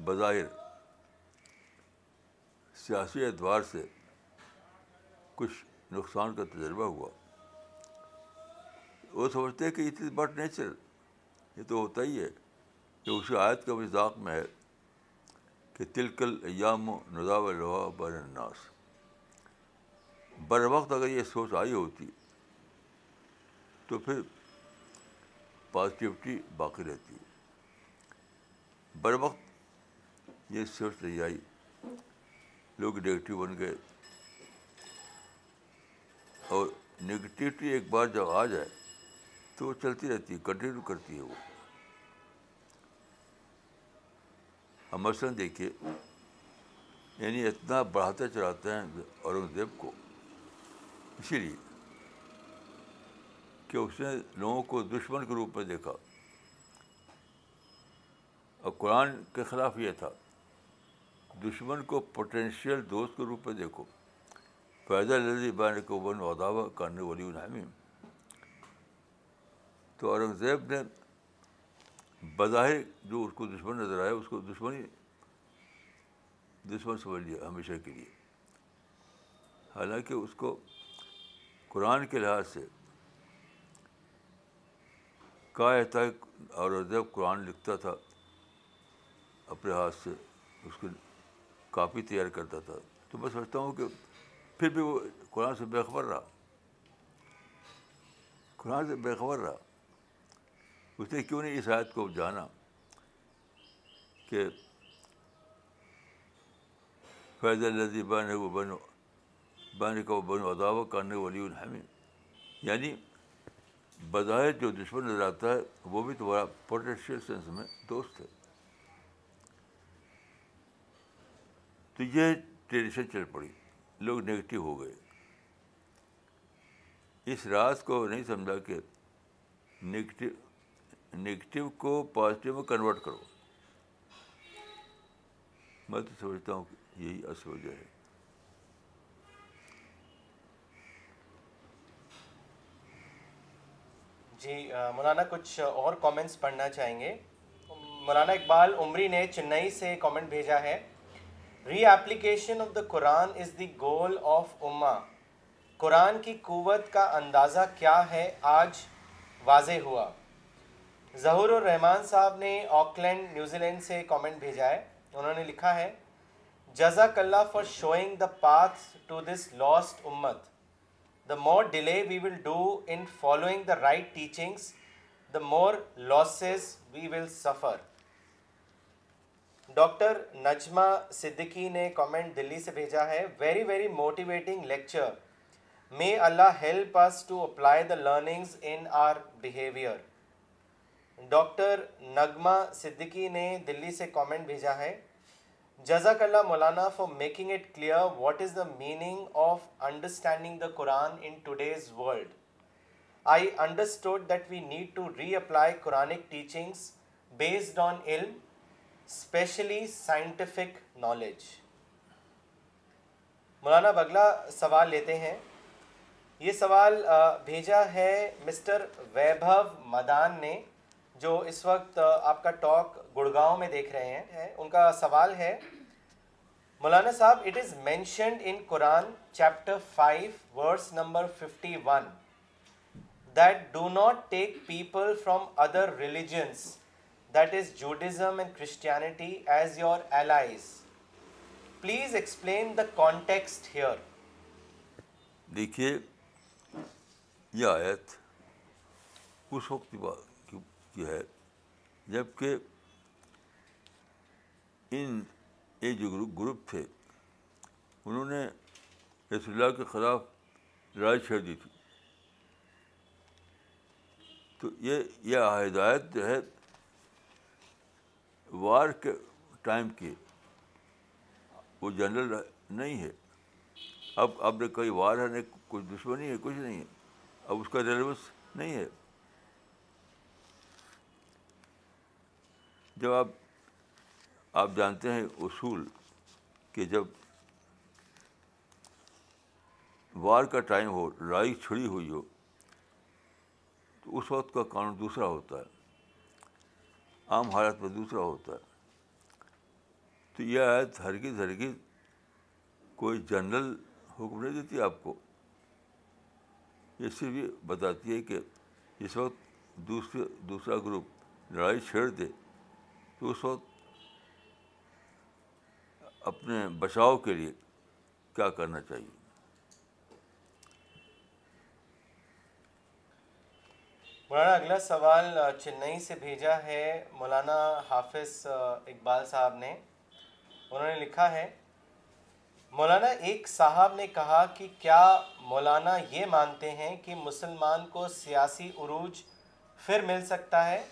بظاہر سیاسی اعتبار سے کچھ نقصان کا تجربہ ہوا وہ سمجھتے ہیں کہ اٹ از بٹ نیچر یہ تو ہوتا ہی ہے کہ اسی آیت کا مذاق میں ہے کہ تلکل یام و نزا و لوا براناس بر وقت اگر یہ سوچ آئی ہوتی تو پھر پازیٹیوٹی باقی رہتی ہے بر وقت یہ سوچ نہیں آئی لوگ نگیٹیو بن گئے اور نگیٹیوٹی ایک بار جب آ جائے تو وہ چلتی رہتی ہے کنٹینیو کرتی ہے وہ مثلاً دیکھیے یعنی اتنا بڑھاتے چڑھاتے ہیں اورنگزیب کو اسی لیے کہ اس نے لوگوں کو دشمن کے روپ میں دیکھا اور قرآن کے خلاف یہ تھا دشمن کو پوٹینشیل دوست کے روپ میں دیکھو پیدا لذی بان کو اداوا کرنے والی الحمیم تو اورنگ زیب نے بظاہر جو اس کو دشمن نظر آیا اس کو دشمنی دشمن سمجھ لیا ہمیشہ کے لیے حالانکہ اس کو قرآن کے لحاظ سے کہا جاتا ہے اور ادہ قرآن لکھتا تھا اپنے ہاتھ سے اس کی کاپی تیار کرتا تھا تو میں سمجھتا ہوں کہ پھر بھی وہ قرآن سے بے خبر رہا قرآن سے بے خبر رہا اس نے کیوں نہیں اس آیت کو جانا کہ فیض الزی بن ہے وہ بنو بن کا بنو اداو کرنے والی الحمی یعنی بظاہر جو دشمن نظر آتا ہے وہ بھی تمہارا پوٹینشیل سینس میں دوست ہے تو یہ ٹینشن چل پڑی لوگ نگیٹو ہو گئے اس راز کو نہیں سمجھا کہ نگیٹو نگیٹو کو پازیٹیو میں کنورٹ کرو میں تو سمجھتا ہوں کہ یہی اصل وجہ ہے جی مولانا کچھ اور کامنٹس پڑھنا چاہیں گے مولانا اقبال عمری نے چنئی سے کامنٹ بھیجا ہے reapplication of the Quran is the goal of اما قرآن کی قوت کا اندازہ کیا ہے آج واضح ہوا ظہور الرحمان صاحب نے آکلینڈ نیوزی لینڈ سے کامنٹ بھیجا ہے انہوں نے لکھا ہے جزاک اللہ for showing the path to this lost امت the more delay we will do in following the right teachings the more losses we will suffer doctor Najma Siddiqui نے کامنٹ دلی سے بھیجا ہے very very motivating lecture may Allah help us to apply the learnings in our behaviour doctor نغمہ صدیقی نے دلی سے comment بھیجا ہے جزاک اللہ Maulana for making it clear what is the meaning of understanding the Quran in today's world I understood that we need to reapply Quranic teachings based on علم especially scientific knowledge مولانا بگلا سوال لیتے ہیں یہ سوال بھیجا ہے مسٹر ویبھو مدان نے جو اس وقت آپ کا ٹاک گڑگاؤں میں دیکھ رہے ہیں ان کا سوال ہے مولانا صاحب it is mentioned in Quran chapter five verse number fifty one that do not take people from other religions that is Judaism and Christianity as your allies please explain the context here دیکھیے یہ آیت اس وقت بات ہے جبکہ ان یہ جو group group تھے انہوں نے رسول اللہ کے خلاف لڑائی چھیڑ دی تھی تو یہ یہ ہدایت جو ہے وار کے ٹائم کی وہ جنرل نہیں ہے اب اب کئی وار ہے کچھ دشمنی ہے کچھ نہیں ہے اب اس کا ریلیونس نہیں ہے جب آپ آپ جانتے ہیں اصول کہ جب وار کا ٹائم ہو لڑائی چھڑی ہوئی ہو تو اس وقت کا قانون دوسرا ہوتا ہے عام حالت میں دوسرا ہوتا ہے تو یہ ہے ہرگز ہرگز کوئی جنرل حکم نہیں دیتی آپ کو یہ صرف یہ بتاتی ہے کہ اس وقت دوسرے دوسرا گروپ لڑائی چھیڑ دے تو اس وقت اپنے بچاؤ کے لیے کیا کرنا چاہیے مولانا اگلا سوال چنئی سے بھیجا ہے مولانا حافظ اقبال صاحب نے انہوں نے لکھا ہے مولانا ایک صاحب نے کہا کہ کیا مولانا یہ مانتے ہیں کہ مسلمان کو سیاسی عروج پھر مل سکتا ہے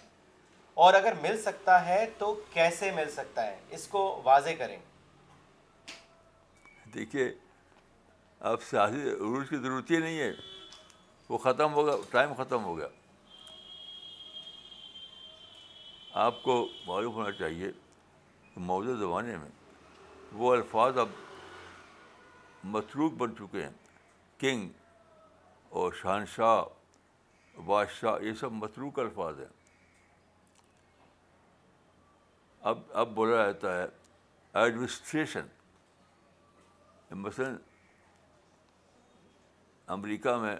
اور اگر مل سکتا ہے تو کیسے مل سکتا ہے اس کو واضح کریں دیکھیے اب سیاسی عروج کی ضرورت ہی نہیں ہے وہ ختم ہو گیا ٹائم ختم ہو گیا آپ کو معلوم ہونا چاہیے موجودہ زمانے میں وہ الفاظ اب متروک بن چکے ہیں کنگ اور شہنشاہ بادشاہ یہ سب متروک الفاظ ہیں اب اب بولا جاتا ہے ایڈمنسٹریشن مثلاً امریکہ میں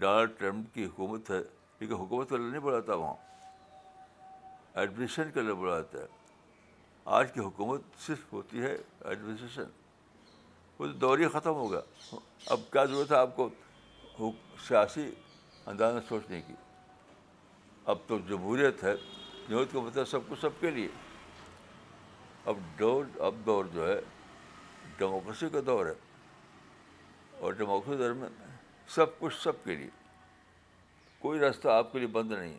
ڈونلڈ ٹرمپ کی حکومت ہے لیکن حکومت لفظ نہیں بولا جاتا وہاں ایڈمنسٹریشن کا لفظ بولا جاتا ہے آج کی حکومت صرف ہوتی ہے ایڈمنسٹریشن وہ تو دور ہی ختم ہو گیا اب کیا ضرورت ہے آپ کو سیاسی انداز میں سوچنے کی اب تو جمہوریت ہے جمہوریت کا مطلب سب کو سب کے لیے اب دور اب دور جو ہے ڈیموکریسی کا دور ہے اور ڈیموکریسی دور میں سب کچھ سب کے لیے کوئی راستہ آپ کے لیے بند نہیں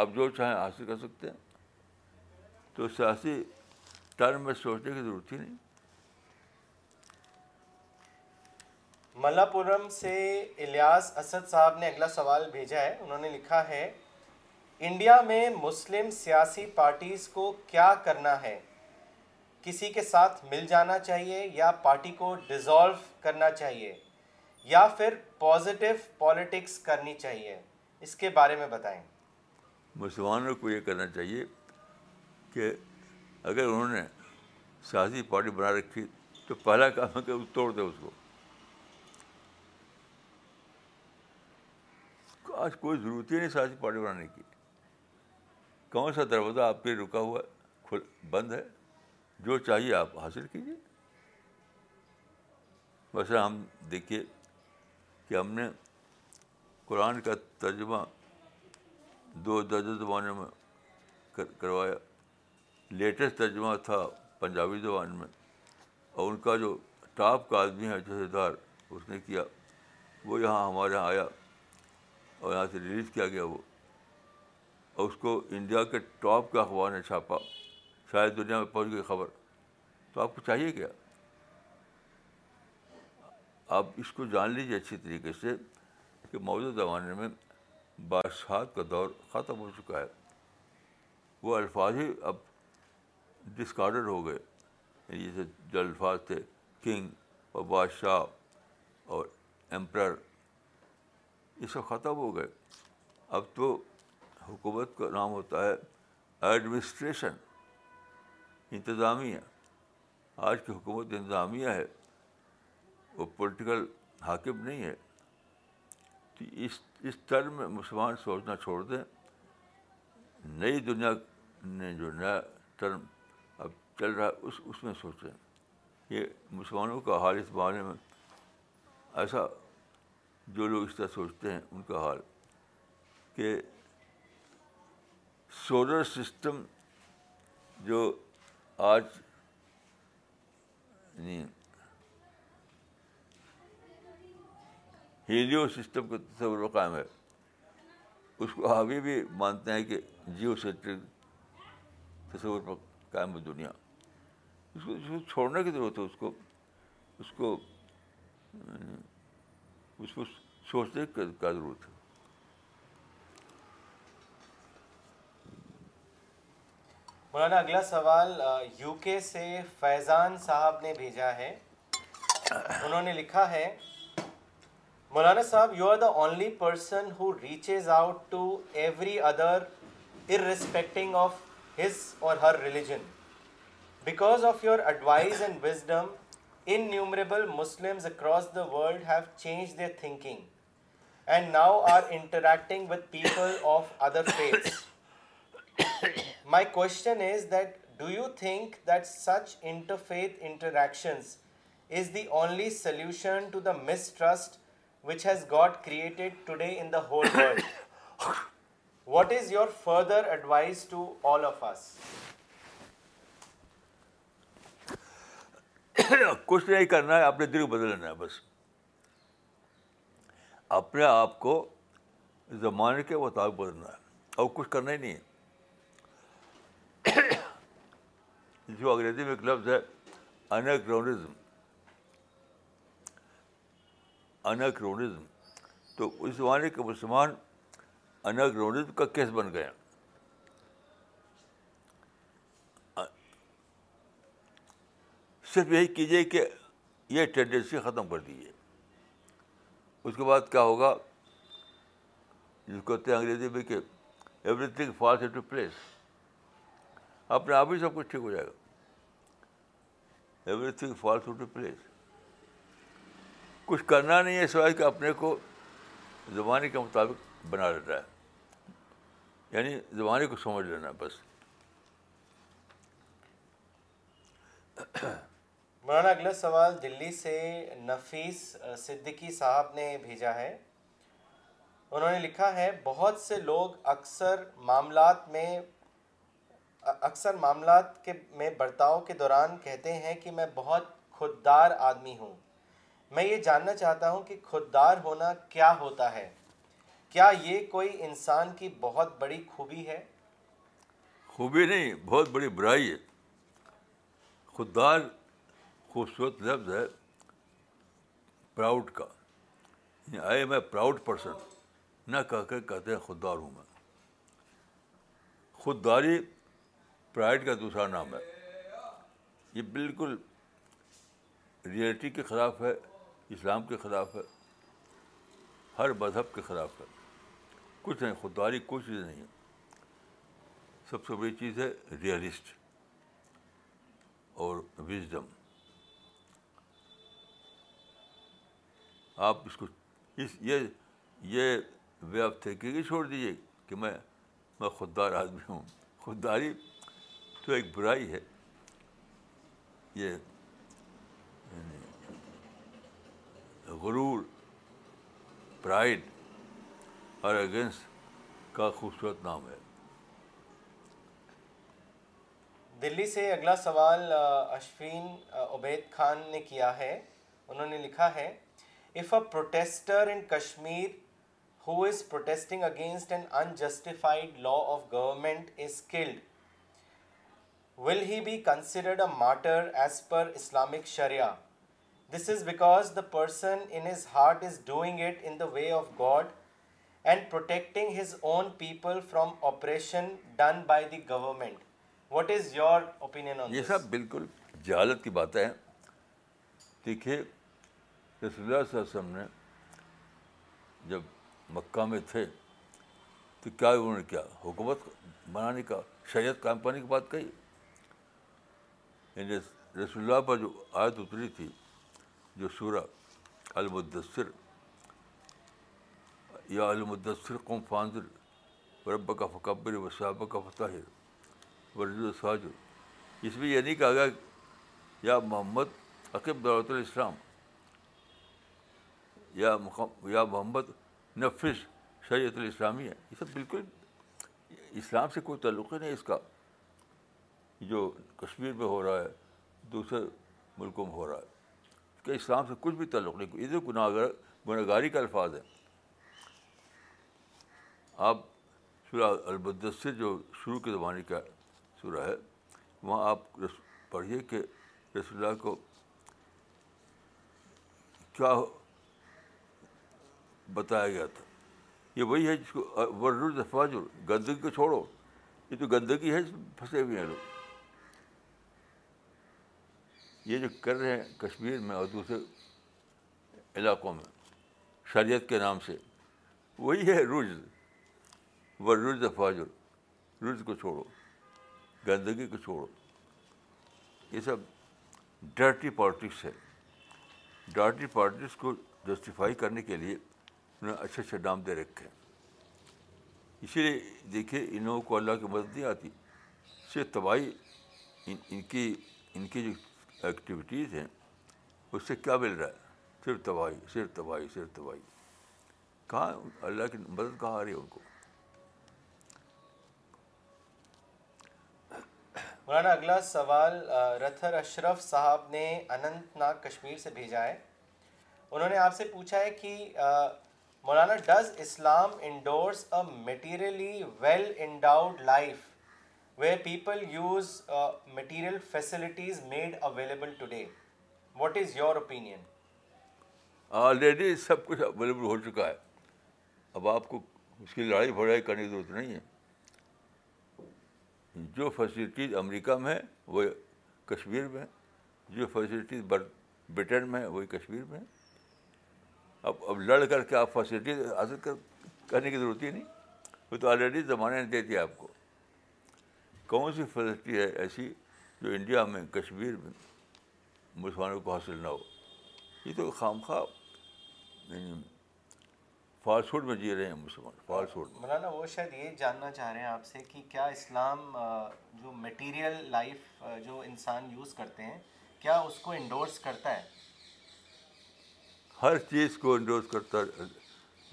آپ جو چاہیں حاصل کر سکتے ہیں تو سیاسی ٹرم میں سوچنے کی ضرورت ہی نہیں ملاپورم سے الیاس اسد صاحب نے اگلا سوال بھیجا ہے انہوں نے لکھا ہے انڈیا میں مسلم سیاسی پارٹیز کو کیا کرنا ہے کسی کے ساتھ مل جانا چاہیے یا پارٹی کو ڈیزالو کرنا چاہیے یا پھر پازیٹیو پالیٹکس کرنی چاہیے اس کے بارے میں بتائیں مسلمانوں کو یہ کرنا چاہیے کہ اگر انہوں نے سیاسی پارٹی بنا رکھی تو پہلا کام ہے کہ توڑ دے اس کو آج کوئی ضرورت ہی نہیں سیاسی پارٹی بنانے کی کون سا دروازہ آپ کے رکا ہوا ہے کھل بند ہے جو چاہیے آپ حاصل کیجیے ویسے ہم دیکھیے کہ ہم نے قرآن کا ترجمہ دو درجوں زبانوں میں کروایا لیٹسٹ ترجمہ تھا پنجابی زبان میں اور ان کا جو ٹاپ کا آدمی ہے جسے دار اس نے کیا وہ یہاں ہمارے یہاں آیا اور یہاں سے ریلیز کیا گیا وہ اور اس کو انڈیا کے ٹاپ کے اخبار نے چھاپا شاید دنیا میں پہنچ گئی خبر تو آپ کو چاہیے کیا آپ اس کو جان لیجیے اچھی طریقے سے کہ موجودہ زمانے میں بادشاہ کا دور ختم ہو چکا ہے وہ الفاظ ہی اب ڈسکارڈر ہو گئے یعنی جیسے جو الفاظ تھے کنگ اور بادشاہ اور ایمپرر یہ سب ختم ہو گئے اب تو حکومت کا نام ہوتا ہے ایڈمنسٹریشن انتظامیہ آج کی حکومت انتظامیہ ہے وہ پولیٹیکل حاکم نہیں ہے تو اس ٹرم میں مسلمان سوچنا چھوڑ دیں نئی دنیا نے جو نیا ٹرم اب چل رہا ہے اس اس میں سوچیں یہ مسلمانوں کا حال اس بارے میں ایسا جو لوگ اس طرح سوچتے ہیں ان کا حال کہ سولر سسٹم جو آج یعنی ہیلیو سسٹم کا تصور قائم ہے اس کو آگے بھی مانتے ہیں کہ جیو سینٹرک تصور پر قائم ہے دنیا اس کو اس کو چھوڑنے کی ضرورت ہے اس کو اس کو اس کو سوچنے کا ضرورت ہے مولانا اگلا سوال یو کے سے فیضان صاحب نے بھیجا ہے انہوں نے لکھا ہے مولانا صاحب you are the only person who reaches out to every other irrespective of his or her religion because of your advice and wisdom innumerable Muslims across the world have change their thinking and now are interacting with people of other my question is that do you think that such interfaith interactions is the only solution to the mistrust which has God created to day in the whole world what is your further advice to all of us کچھ نہیں کرنا ہے اپنے دل کو بدلنا ہے بس اپنے آپ کو زمانے کے مطابق بدلنا ہے اور کچھ کرنا ہی نہیں ہے جو انگریزی میں ایک لفظ ہے انیکرونزم انیکرونزم تو اس زمانے کے مسلمان انیکرونزم کا کیس بن گئے صرف یہی کیجیے کہ یہ ٹینڈنسی ختم کر دیجیے اس کے بعد کیا ہوگا جس کو کہتے ہیں انگریزی میں کہ everything falls to place اپنے آپ ہی سب کچھ ٹھیک ہو جائے گا everything falls to place کچھ کرنا نہیں ہے سوائے کہ اپنے کو زبانی کے مطابق بنا لینا ہے یعنی زبانی کو سمجھ لینا بس مولانا اگلا سوال دلی سے نفیس صدیقی صاحب نے بھیجا ہے انہوں نے لکھا ہے بہت سے لوگ اکثر معاملات میں اکثر معاملات کے میں برتاؤ کے دوران کہتے ہیں کہ میں بہت خوددار آدمی ہوں میں یہ جاننا چاہتا ہوں کہ خوددار ہونا کیا ہوتا ہے کیا یہ کوئی انسان کی بہت بڑی خوبی ہے خوبی نہیں بہت بڑی برائی ہے خوددار خوبصورت لفظ ہے پراؤڈ پراؤڈ کا پرسن یعنی نہ کہہ کہتے ہیں خوددار ہوں میں خودداری پرائڈ کا دوسرا نام ہے یہ بالکل ریئلٹی کے خلاف ہے اسلام کے خلاف ہے ہر مذہب کے خلاف ہے کچھ نہیں خودداری کوئی چیز نہیں سب سے بڑی چیز ہے ریئلسٹ اور وزڈم آپ اس کو اس یہ یہ وے آف تھینکنگ ہی چھوڑ دیجیے کہ میں میں خود دار آدمی ہوں خودداری تو ایک برائی ہے یہ یعنی غرور پرائڈ اور اگینسٹ کا خوبصورت نام ہے دلی سے اگلا سوال اشفین عبید خان نے کیا ہے انہوں نے لکھا ہے if a protester in Kashmir who is protesting against an unjustified law of government is killed will he be considered a martyr as per Islamic Shariah this is because the person in his heart is doing it in the way of God and protecting his own people from oppression done by the government what is your opinion یہ سب بالکل جہازت کی باتیں دیکھیے جب مکہ میں تھے تو کیا انہوں نے کیا حکومت بنانے کا شریعت قائم کرنے کی بات کہی یعنی رسول اللہ پر جو آیت اتری تھی جو سورہ المدثر یا المدثر قوم فاضر رب کا فقبر و صحابہ کا فتح ورز الساجر اس میں یہ نہیں کہا گیا یا محمد عقب دولت الاسلام یا یا محمد نفس شریعت الاسلامی ہے یہ سب بالکل اسلام سے کوئی تعلق ہی نہیں اس کا جو کشمیر میں ہو رہا ہے دوسرے ملکوں میں ہو رہا ہے اس کا اسلام سے کچھ بھی تعلق نہیں گناہ گناہ گاری کا الفاظ ہے آپ سورہ البدسر جو شروع کے زمانے کا سورہ ہے وہاں آپ پڑھیے کہ رسول اللہ کو کیا بتایا گیا تھا یہ وہی ہے جس کو ورج افاظ گندگی کو چھوڑو یہ تو گندگی ہے پھنسے ہوئے ہیں لوگ یہ جو کر رہے ہیں کشمیر میں اور دوسرے علاقوں میں شریعت کے نام سے وہی ہے رز فاجر رز کو چھوڑو گندگی کو چھوڑو یہ سب ڈرٹی پالٹکس ہے ڈرٹی پالٹکس کو جسٹیفائی کرنے کے لیے انہوں نے اچھے اچھے نام دے رکھے ہیں اسی لیے دیکھیے ان لوگوں کو اللہ کی مدد نہیں آتی صرف تباہی ان ان کی ان کی جو ایکٹیویٹیز ہیں اس سے کیا مل رہا ہے صرف تباہی صرف تباہی صرف تباہی کہاں اللہ کی مدد کہاں آ رہی ہے ان کو مولانا اگلا سوال رتھر اشرف صاحب نے اننت ناگ کشمیر سے بھیجا ہے انہوں نے آپ سے پوچھا ہے کہ مولانا does Islam endorse a materially well endowed life way people use material facilities made available what is your opinion already سب کچھ اویلیبل ہو چکا ہے اب آپ کو اس کی لڑائی بھڑائی کرنے کی ضرورت نہیں ہے جو فیسلٹیز امریکہ میں ہیں وہ کشمیر میں جو فیسلٹیز برٹن میں ہے وہی کشمیر میں اب اب لڑ کر کے آپ فیسلٹیز حاصل کرنے کی ضرورت ہی نہیں وہ تو آلریڈی زمانے نے دے دیا آپ کو کون سی فیسلٹی ہے ایسی جو انڈیا میں کشمیر میں مسلمانوں کو حاصل نہ ہو یہ تو خام خواہ یعنی فوڈ میں جی رہے ہیں مسلمان فالسٹ فوڈ مولانا وہ شاید یہ جاننا چاہ رہے ہیں آپ سے کہ کیا اسلام جو میٹیریل لائف جو انسان یوز کرتے ہیں کیا اس کو انڈورس کرتا ہے ہر چیز کو انڈورس کرتا ہے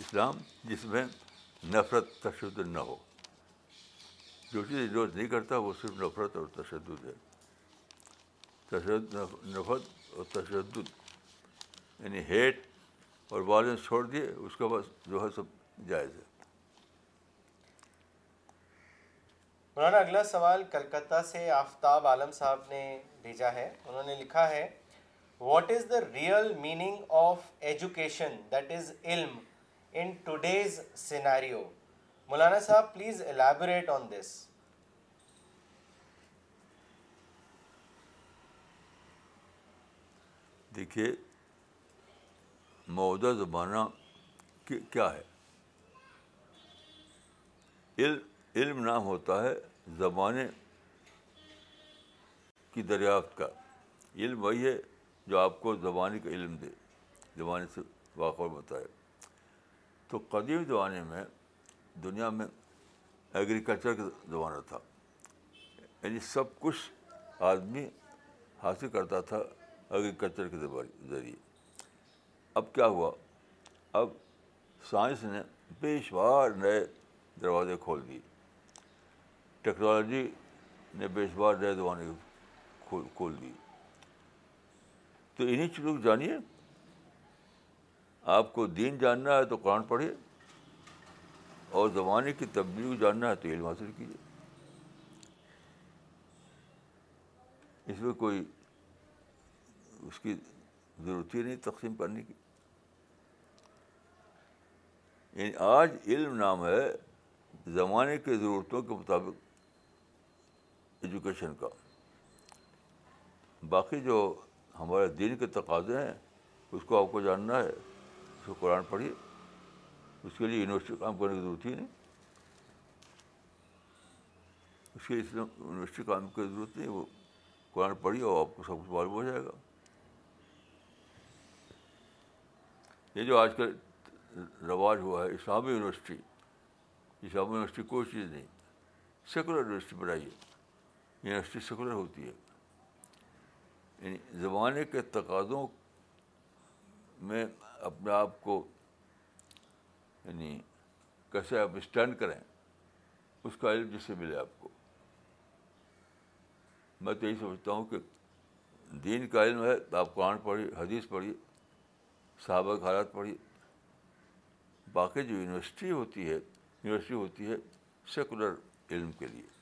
اسلام جس میں نفرت تشدد نہ ہو جو چیز انڈورس نہیں کرتا وہ صرف نفرت اور تشدد ہے تشدد نفرت اور تشدد یعنی ہیٹ اور وائلنس چھوڑ دیے اس کے بعد جو ہے سب جائز ہے مولانا اگلا سوال کلکتہ سے آفتاب عالم صاحب نے بھیجا ہے انہوں نے لکھا ہے what is the real meaning of education that is علم ان ٹوڈیز سیناریو مولانا صاحب پلیز الیبوریٹ آن دس دیکھیے موجودہ زبانہ کیا ہے علم علم نہ ہوتا ہے زمانے کی دریافت کا علم وہی ہے جو آپ کو زبان کا علم دے زبان سے واقع بتائے تو قدیم زبانے میں دنیا میں ایگریکلچر کا زمانہ تھا یعنی سب کچھ آدمی حاصل کرتا تھا ایگریکلچر کے ذریعے اب کیا ہوا اب سائنس نے بے شمار نئے دروازے کھول دیے ٹیکنالوجی نے بے شمار نئے زمانے کھول دیے تو انہیں چیزوں کو جانیے آپ کو دین جاننا ہے تو قرآن پڑھیے اور زمانے کی تبدیلی کو جاننا ہے تو علم حاصل کیجیے اس میں کوئی اس کی ضرورت ہی نہیں تقسیم کرنے کی یعنی آج علم نام ہے زمانے کی ضرورتوں کے مطابق ایجوکیشن کا باقی جو ہمارے دین کے تقاضے ہیں اس کو آپ کو جاننا ہے اس کو قرآن پڑھیے اس کے لیے یونیورسٹی کام کرنے کی ضرورت ہی نہیں اس کے لیے یونیورسٹی کام کی ضرورت نہیں وہ قرآن پڑھی اور آپ کو سب کچھ معلوم ہو جائے گا یہ جو آج کل رواج ہوا ہے اسلامی یونیورسٹی اسلامی یونیورسٹی کوئی چیز نہیں سیکولر یونیورسٹی پڑھائیے یونیورسٹی سیکولر ہوتی ہے یعنی زمانے کے تقاضوں میں اپنے آپ کو یعنی کیسے آپ اسٹینڈ کریں اس کا علم جس سے ملے آپ کو میں تو یہی سمجھتا ہوں کہ دین کا علم ہے تو آپ قرآن پڑھی حدیث پڑھیے صحابہ حالات پڑھیے باقی جو یونیورسٹی ہوتی ہے یونیورسٹی ہوتی ہے سیکولر علم کے لیے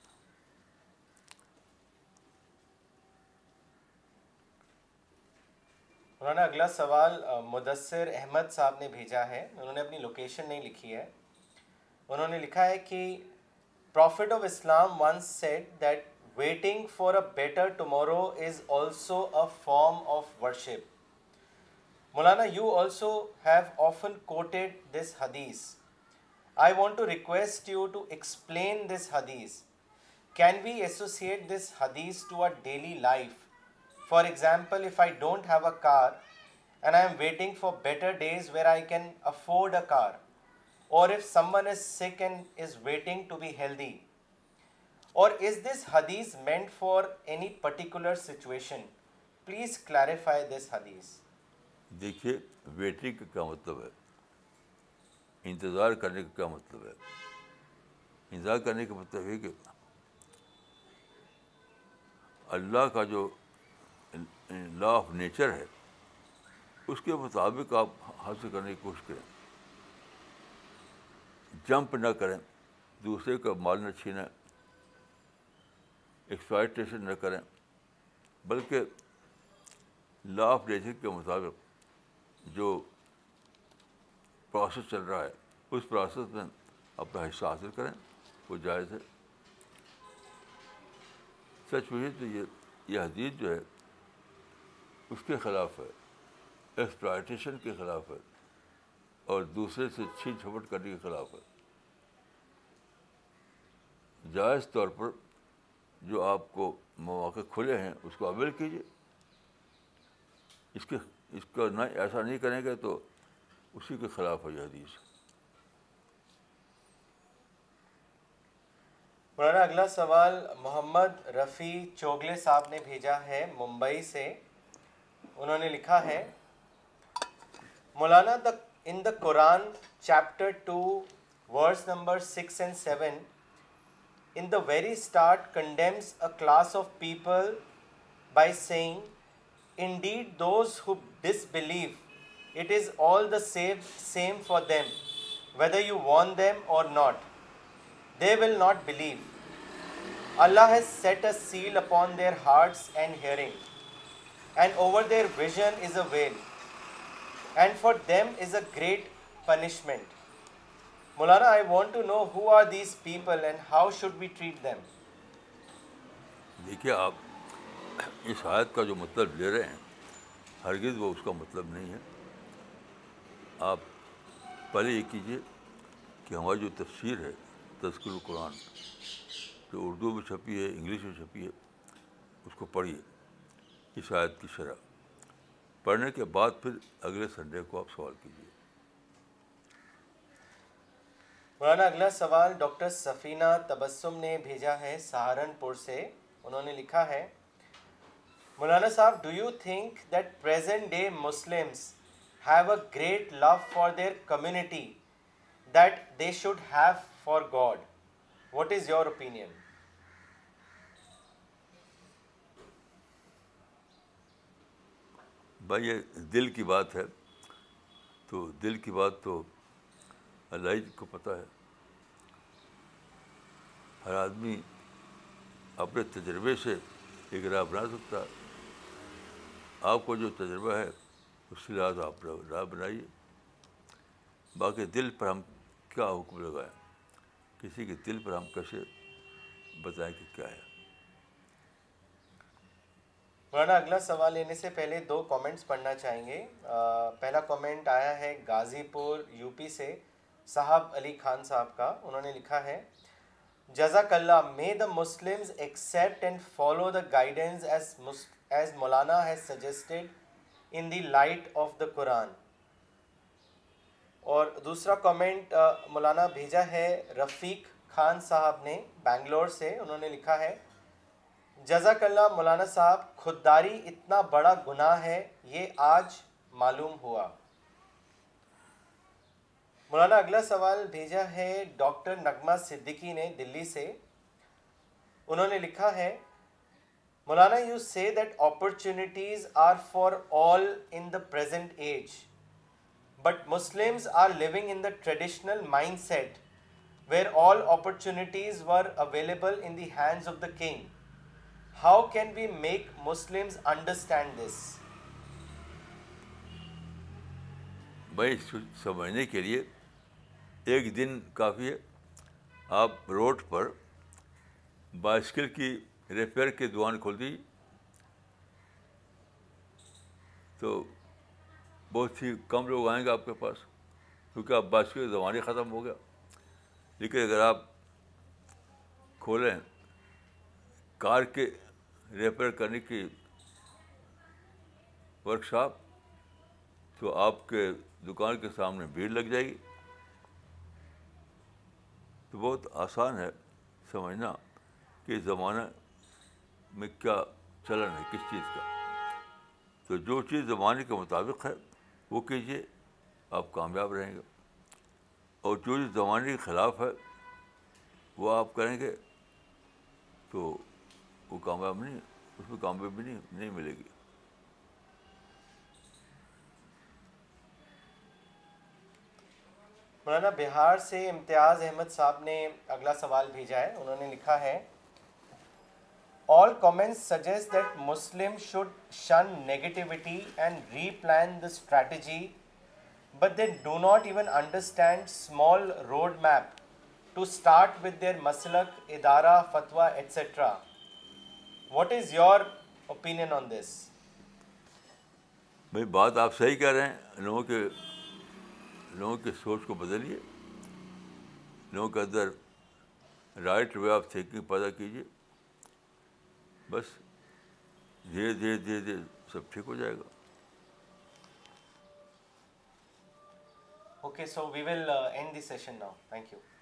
انہوں نے اگلا سوال مدثر احمد صاحب نے بھیجا ہے انہوں نے اپنی لوکیشن نہیں لکھی ہے انہوں نے لکھا ہے کہ prophet of Islam once said that waiting for better tomorrow is also a form of worship Maulana you also have often quoted this حدیث I want to request you to explain this حدیث can we associate this حدیث to our daily life waiting please clarify this حدیث اللہ کا جو law of nature ہے اس کے مطابق آپ حاصل کرنے کی کوشش کریں جمپ نہ کریں دوسرے کا مال نہ چھینیں ایکسپائٹیشن نہ کریں بلکہ لا آف نیچر کے مطابق جو پروسیس چل رہا ہے اس پروسیس میں اپنا حصہ حاصل کریں وہ جائز ہے سچ تو یہ یہ حدیث جو ہے اس کے خلاف ہے ایکسپلائٹیشن کے خلاف ہے اور دوسرے سے چھین چھپٹ کرنے کے خلاف ہے جائز طور پر جو آپ کو مواقع کھلے ہیں اس کو اویل کیجیے اس کے اس کا نہ ایسا نہیں کریں گے تو اسی کے خلاف ہو یہ حدیث اگلا سوال محمد رفیع چوگلے صاحب نے بھیجا ہے ممبئی سے انہوں نے لکھا ہے مولانا the in the Quran chapter two verse number six and seven in the very start condemns a class of people by saying indeed those who disbelieve it is all the safe same for them whether you warn them or not they will not believe Allah has set a seal upon their hearts and hearing and over their vision is a veil and for them is a great punishment Maulana I want to know who are these people and how should be treat them دیکھیے آپ اس آیت کا جو مطلب لے رہے ہیں ہرگز وہ اس کا مطلب نہیں ہے آپ پہلے یہ کیجیے کہ ہماری جو تفسیر ہے تذکر القرآن جو اردو میں چھپی ہے انگلش میں چھپی ہے اس کو پڑھیے آیت کی شرح پڑھنے کے بعد پھر اگلے سنڈے کو آپ سوال کیجیے مولانا اگلا سوال ڈاکٹر سفینہ تبسم نے بھیجا ہے سہارنپور سے انہوں نے لکھا ہے مولانا صاحب do you think that present day Muslims have a great love for their community that they should have for God what is your opinion بھائی یہ دل کی بات ہے تو دل کی بات تو اللہ ہی کو پتہ ہے ہر آدمی اپنے تجربے سے ایک راہ بنا سکتا ہے آپ کو جو تجربہ ہے کے لحاظ آپ راہ بنائیے باقی دل پر ہم کیا حکم لگائیں کسی کے دل پر ہم کیسے بتائیں کہ کیا ہے مولانا اگلا سوال لینے سے پہلے دو کامنٹس پڑھنا چاہیں گے پہلا کامنٹ آیا ہے غازی پور یو پی سے صاحب علی خان صاحب کا انہوں نے لکھا ہے جزاک اللہ may the Muslim accept and follow the guidance as as Maulana has suggested in the light of the Quran اور دوسرا کامنٹ مولانا بھیجا ہے رفیق خان صاحب نے بنگلور سے انہوں نے لکھا ہے جزاک اللہ مولانا صاحب خودداری اتنا بڑا گناہ ہے یہ آج معلوم ہوا مولانا اگلا سوال بھیجا ہے ڈاکٹر نغمہ صدیقی نے دلی سے انہوں نے لکھا ہے مولانا you say that opportunities are for all in the present age but Muslims are living in the traditional mindset where all opportunities were available in the hands of the king how can we make Muslim understand this بھائی سمجھنے کے لیے ایک دن کافی ہے آپ road پر بائسکل کی ریپیئر کی دکان کھول دی تو بہت ہی کم لوگ آئیں گے آپ کے پاس کیونکہ آپ بائسکل کا زبان ہی ختم ہو گیا لیکن اگر آپ کھولیں کار کے ریپیئر کرنے کی ورک شاپ تو آپ کے دکان کے سامنے بھیڑ لگ جائے گی تو بہت آسان ہے سمجھنا کہ زمانہ میں کیا چلن ہے کس چیز کا تو جو چیز زمانے کے مطابق ہے وہ کیجیے آپ کامیاب رہیں گے اور جو چیز زمانے کے خلاف ہے وہ آپ کریں گے تو وہ کامیاب نہیں نہیں نہیں اس میں کامیابی ملے گی مولانا بہار سے امتیاز احمد صاحب نے نے اگلا سوال بھیجا ہے ہے انہوں لکھا replan the strategy but not even understand roadmap to start with their مسلک ادارہ فتویٰ etcetera what is your opinion on this بھائی بات آپ صحیح کہہ رہے ہیں لوگوں کے لوگوں کی سوچ کو بدلیے لوگوں کے اندر رائٹ وے آف تھنکنگ پیدا کیجیے بس دھیرے دھیرے دھیرے دھیرے سب ٹھیک ہو جائے گا okay so we will end this session now thank you